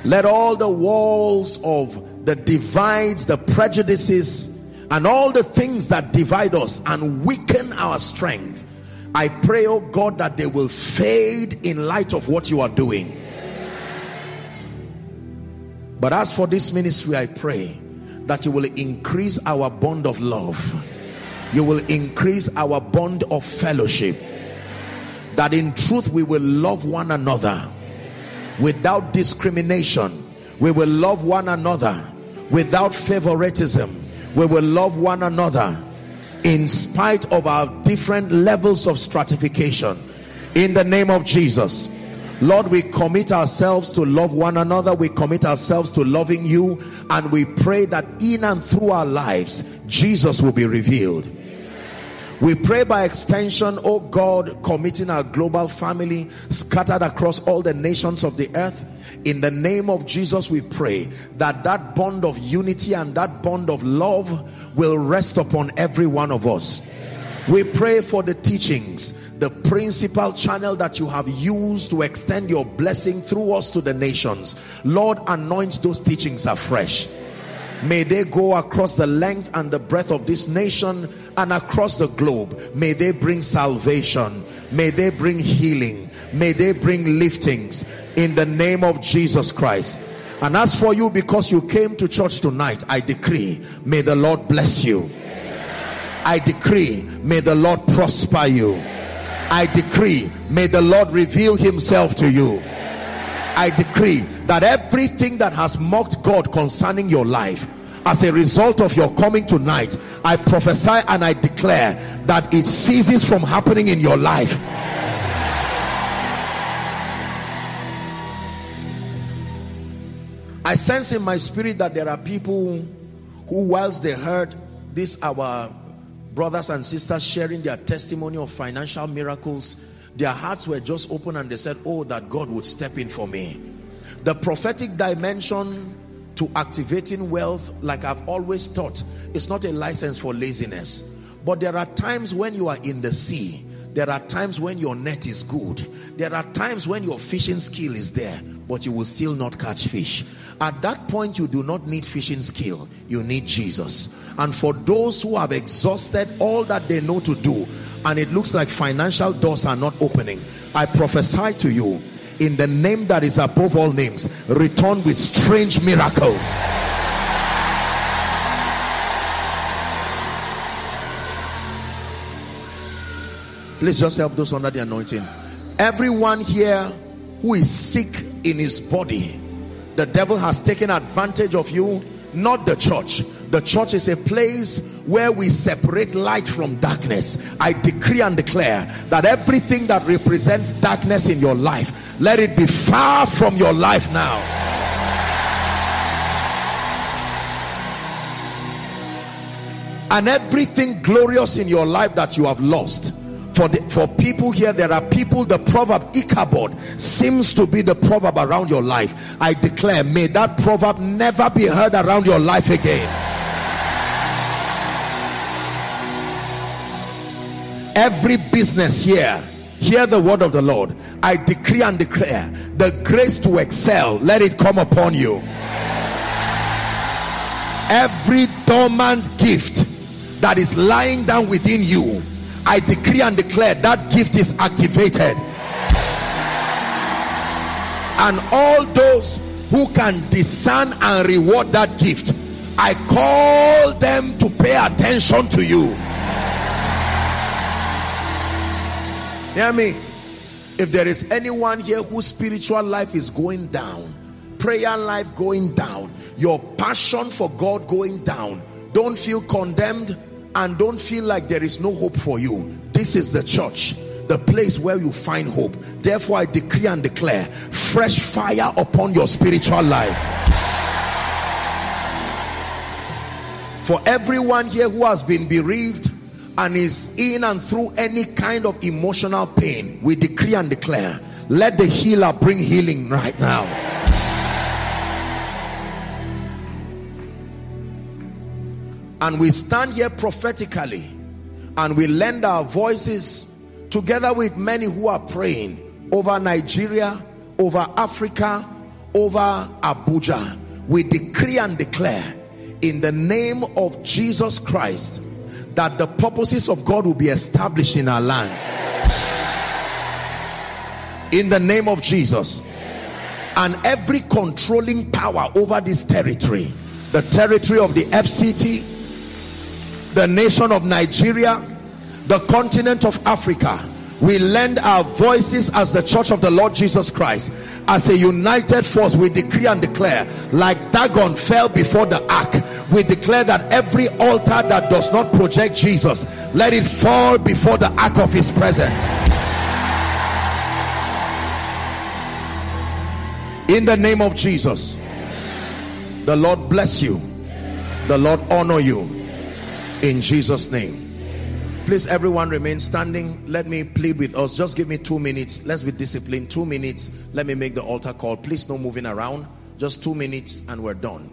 Let all the walls of the divides the prejudices and all the things that divide us and weaken our strength I pray oh God that they will fade in light of what you are doing but as for this ministry, I pray that you will increase our bond of love. You will increase our bond of fellowship. That in truth we will love one another without discrimination. We will love one another without favoritism. We will love one another in spite of our different levels of stratification. In the name of Jesus. Lord, we commit ourselves to love one another. We commit ourselves to loving you. And we pray that in and through our lives, Jesus will be revealed. We pray by extension, oh God, committing our global family scattered across all the nations of the earth. In the name of Jesus, we pray that that bond of unity and that bond of love will rest upon every one of us. We pray for the teachings, the principal channel that you have used to extend your blessing through us to the nations. Lord, anoint those teachings afresh. May they go across the length and the breadth of this nation and across the globe. May they bring salvation. May they bring healing. May they bring liftings in the name of Jesus Christ. And as for you, because you came to church tonight, I decree, may the Lord bless you. I decree, may the Lord prosper you. I decree, may the Lord reveal himself to you. I decree that everything that has mocked God concerning your life as a result of your coming tonight, I prophesy and I declare that it ceases from happening in your life. I sense in my spirit that there are people who, whilst they heard this, our brothers and sisters sharing their testimony of financial miracles, their hearts were just open and they said, Oh, that God would step in for me. The prophetic dimension to activating wealth, like I've always taught, is not a license for laziness. But there are times when you are in the sea, there are times when your net is good, there are times when your fishing skill is there, but you will still not catch fish. At that point, you do not need fishing skill, you need Jesus. And for those who have exhausted all that they know to do, and it looks like financial doors are not opening, I prophesy to you in the name that is above all names, return with strange miracles. Please just help those under the anointing. Everyone here who is sick in his body, the devil has taken advantage of you, not the church the church is a place where we separate light from darkness. I decree and declare that everything that represents darkness in your life, let it be far from your life now. And everything glorious in your life that you have lost, for the, for people here there are people the proverb Ichabod seems to be the proverb around your life. I declare may that proverb never be heard around your life again. Every business here hear the word of the lord. I decree and declare the grace to excel let it come upon you. Every dormant gift that is lying down within you i decree and declare that gift is activated. And all those who can discern and reward that gift i call them to pay attention to you. Hear me. If there is anyone here whose spiritual life is going down, prayer life going down, your passion for God going down, don't feel condemned and don't feel like there is no hope for you. This is the church the place where you find hope. Therefore, I decree and declare fresh fire upon your spiritual life. For everyone here who has been bereaved, and is in and through any kind of emotional pain, we decree and declare, let the healer bring healing right now. And we stand here prophetically and we lend our voices together with many who are praying over Nigeria, over Africa, over Abuja. We decree and declare in the name of Jesus Christ that the purposes of God will be established in our land. In the name of Jesus. And every controlling power over this territory, the territory of the FCT, the nation of Nigeria, the continent of Africa, we lend our voices as the church of the Lord Jesus Christ as a united force we decree and declare like Dagon fell before the ark we declare that every altar that does not project Jesus let it fall before the ark of his presence. In the name of Jesus the Lord bless you. The Lord honor you in Jesus name Please, everyone remain standing. Let me plead with us. Just give me two minutes. Let's be disciplined. Two minutes. Let me make the altar call. Please, no moving around. Just two minutes and we're done.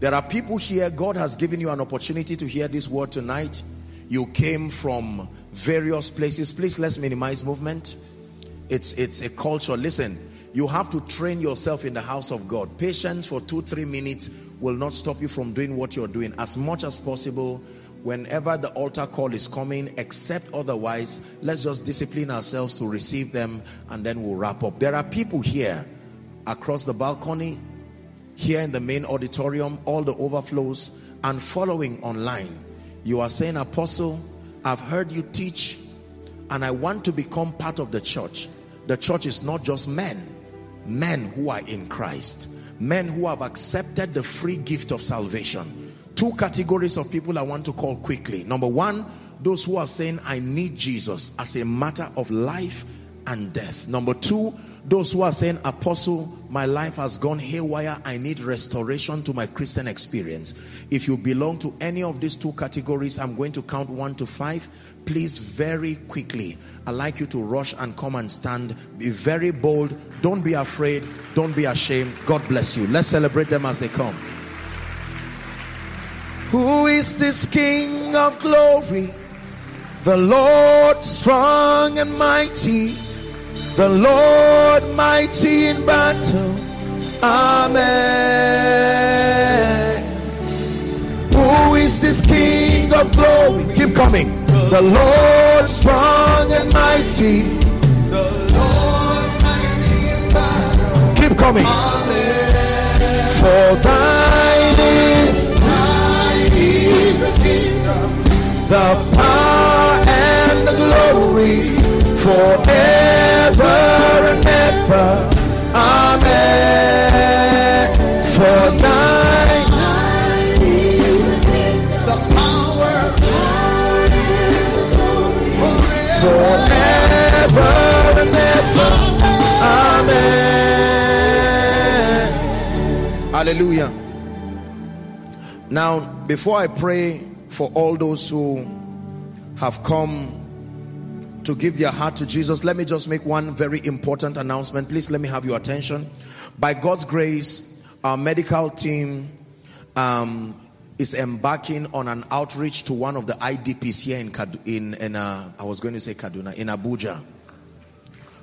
There are people here. God has given you an opportunity to hear this word tonight. You came from various places. Please, let's minimize movement. It's, it's a culture. Listen, you have to train yourself in the house of God. Patience for two, three minutes will not stop you from doing what you're doing. As much as possible, whenever the altar call is coming, except otherwise, let's just discipline ourselves to receive them and then we'll wrap up. There are people here across the balcony, here in the main auditorium, all the overflows, and following online. You are saying, Apostle, I've heard you teach, and I want to become part of the church. The church is not just men, men who are in Christ, men who have accepted the free gift of salvation two categories of people I want to call quickly. Number one, those who are saying, I need Jesus as a matter of life and death. Number two, those who are saying, Apostle, my life has gone haywire. I need restoration to my Christian experience. If you belong to any of these two categories, I'm going to count one to five. Please, very quickly, I'd like you to rush and come and stand. Be very bold. Don't be afraid. Don't be ashamed. God bless you. Let's celebrate them as they come. Who is this King of glory? The Lord strong and mighty, the Lord mighty in battle. Amen. Who is this King of glory? Keep coming. The Lord strong and mighty. The Lord mighty in battle. Keep coming. Amen. For thine is the kingdom, the power and the glory forever and ever. Amen. Hallelujah. Now, before I pray for all those who have come to give their heart to Jesus, let me just make one very important announcement. Please let me have your attention. By God's grace, our medical team um, is embarking on an outreach to one of the IDPs here in, in, in uh, I was going to say Kaduna, in Abuja.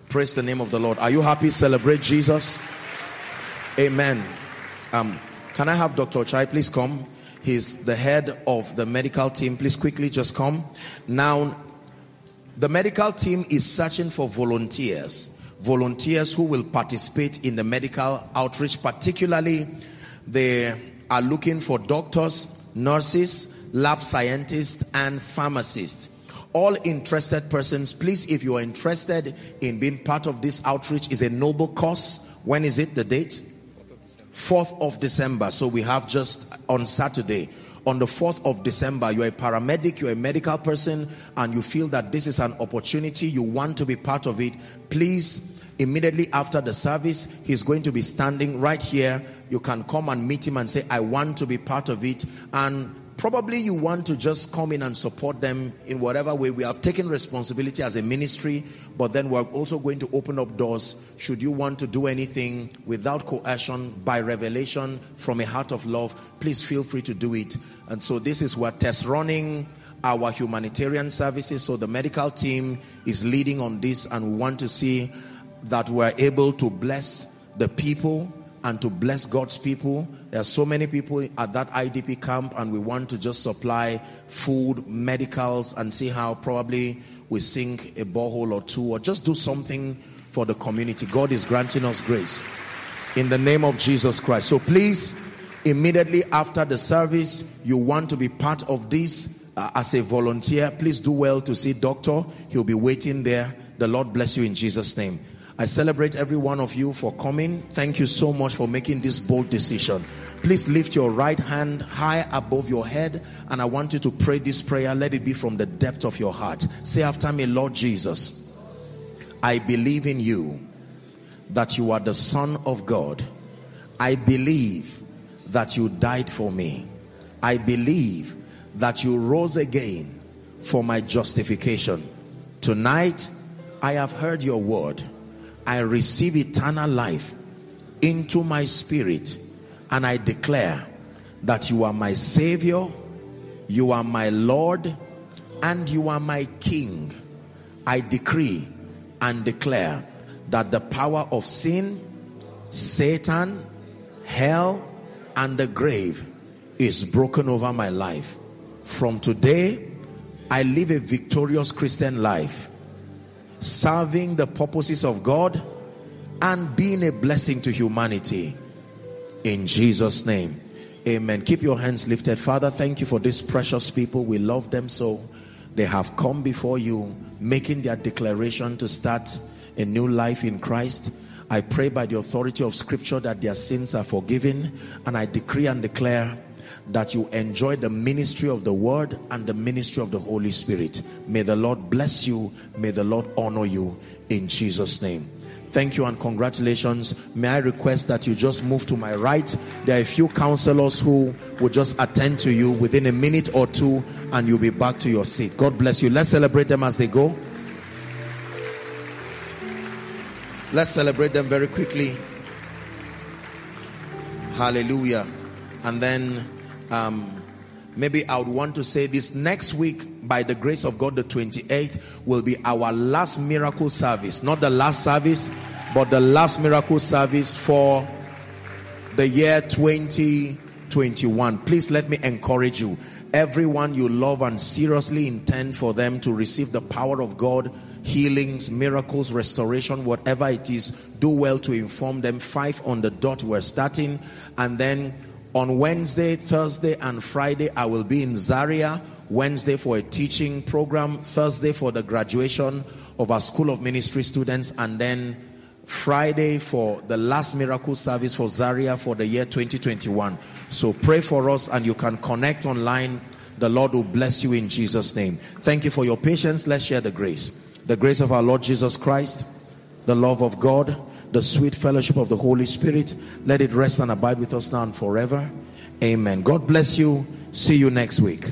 Praise the name of the Lord. Are you happy? Celebrate Jesus. Amen. Um, can I have Dr. Chai please come? He's the head of the medical team. Please quickly just come. Now, the medical team is searching for volunteers. Volunteers who will participate in the medical outreach, particularly they are looking for doctors, nurses, lab scientists, and pharmacists. All interested persons, please, if you are interested in being part of this outreach, is a noble cause. When is it? The date? 4th of December. So we have just on Saturday. On the 4th of December, you're a paramedic, you're a medical person, and you feel that this is an opportunity, you want to be part of it. Please, immediately after the service, he's going to be standing right here. You can come and meet him and say, I want to be part of it. And probably you want to just come in and support them in whatever way. We have taken responsibility as a ministry, but then we're also going to open up doors should you want to do anything without coercion, by revelation, from a heart of love. Please feel free to do it. And so this is what test running our humanitarian services. So the medical team is leading on this and we want to see that we're able to bless the people and to bless God's people. There are so many people at that IDP camp, and we want to just supply food, medicals, and see how probably we sink a borehole or two, or just do something for the community. God is granting us grace in the name of Jesus Christ. So please, immediately after the service, you want to be part of this uh, as a volunteer, please do well to see doctor. He'll be waiting there. The Lord bless you in Jesus' name. I celebrate every one of you for coming. Thank you so much for making this bold decision. Please lift your right hand high above your head and I want you to pray this prayer. Let it be from the depth of your heart. Say after me, Lord Jesus, I believe in you that you are the Son of God. I believe that you died for me. I believe that you rose again for my justification. Tonight, I have heard your word. I receive eternal life into my spirit, and I declare that you are my Savior, you are my Lord, and you are my King. I decree and declare that the power of sin, Satan, hell, and the grave is broken over my life. From today, I live a victorious Christian life, serving the purposes of God and being a blessing to humanity. In Jesus' name, amen. Keep your hands lifted. Father, thank you for these precious people. We love them so. They have come before you, making their declaration to start a new life in Christ. I pray by the authority of scripture that their sins are forgiven and I decree and declare that you enjoy the ministry of the word and the ministry of the Holy Spirit. May the Lord bless you. May the Lord honor you in Jesus name. Thank you and congratulations. May I request that you just move to my right? There are a few counselors who will just attend to you within a minute or two and you'll be back to your seat. God bless you. Let's celebrate them as they go. Let's celebrate them very quickly. Hallelujah. And then um, maybe I would want to say this next week, by the grace of God, the 28th will be our last miracle service. Not the last service, but the last miracle service for the year 2021. Please let me encourage you. Everyone you love and seriously intend for them to receive the power of God healings, miracles, restoration, whatever it is, do well to inform them. Five on the dot, we're starting. And then on Wednesday, Thursday, and Friday, I will be in Zaria. Wednesday for a teaching program, Thursday for the graduation of our School of Ministry students, and then Friday for the last miracle service for Zaria for the year 2021. So pray for us and you can connect online. The Lord will bless you in Jesus' name. Thank you for your patience. Let's share the grace the grace of our Lord Jesus Christ, the love of God, the sweet fellowship of the Holy Spirit, let it rest and abide with us now and forever. Amen. God bless you. See you next week.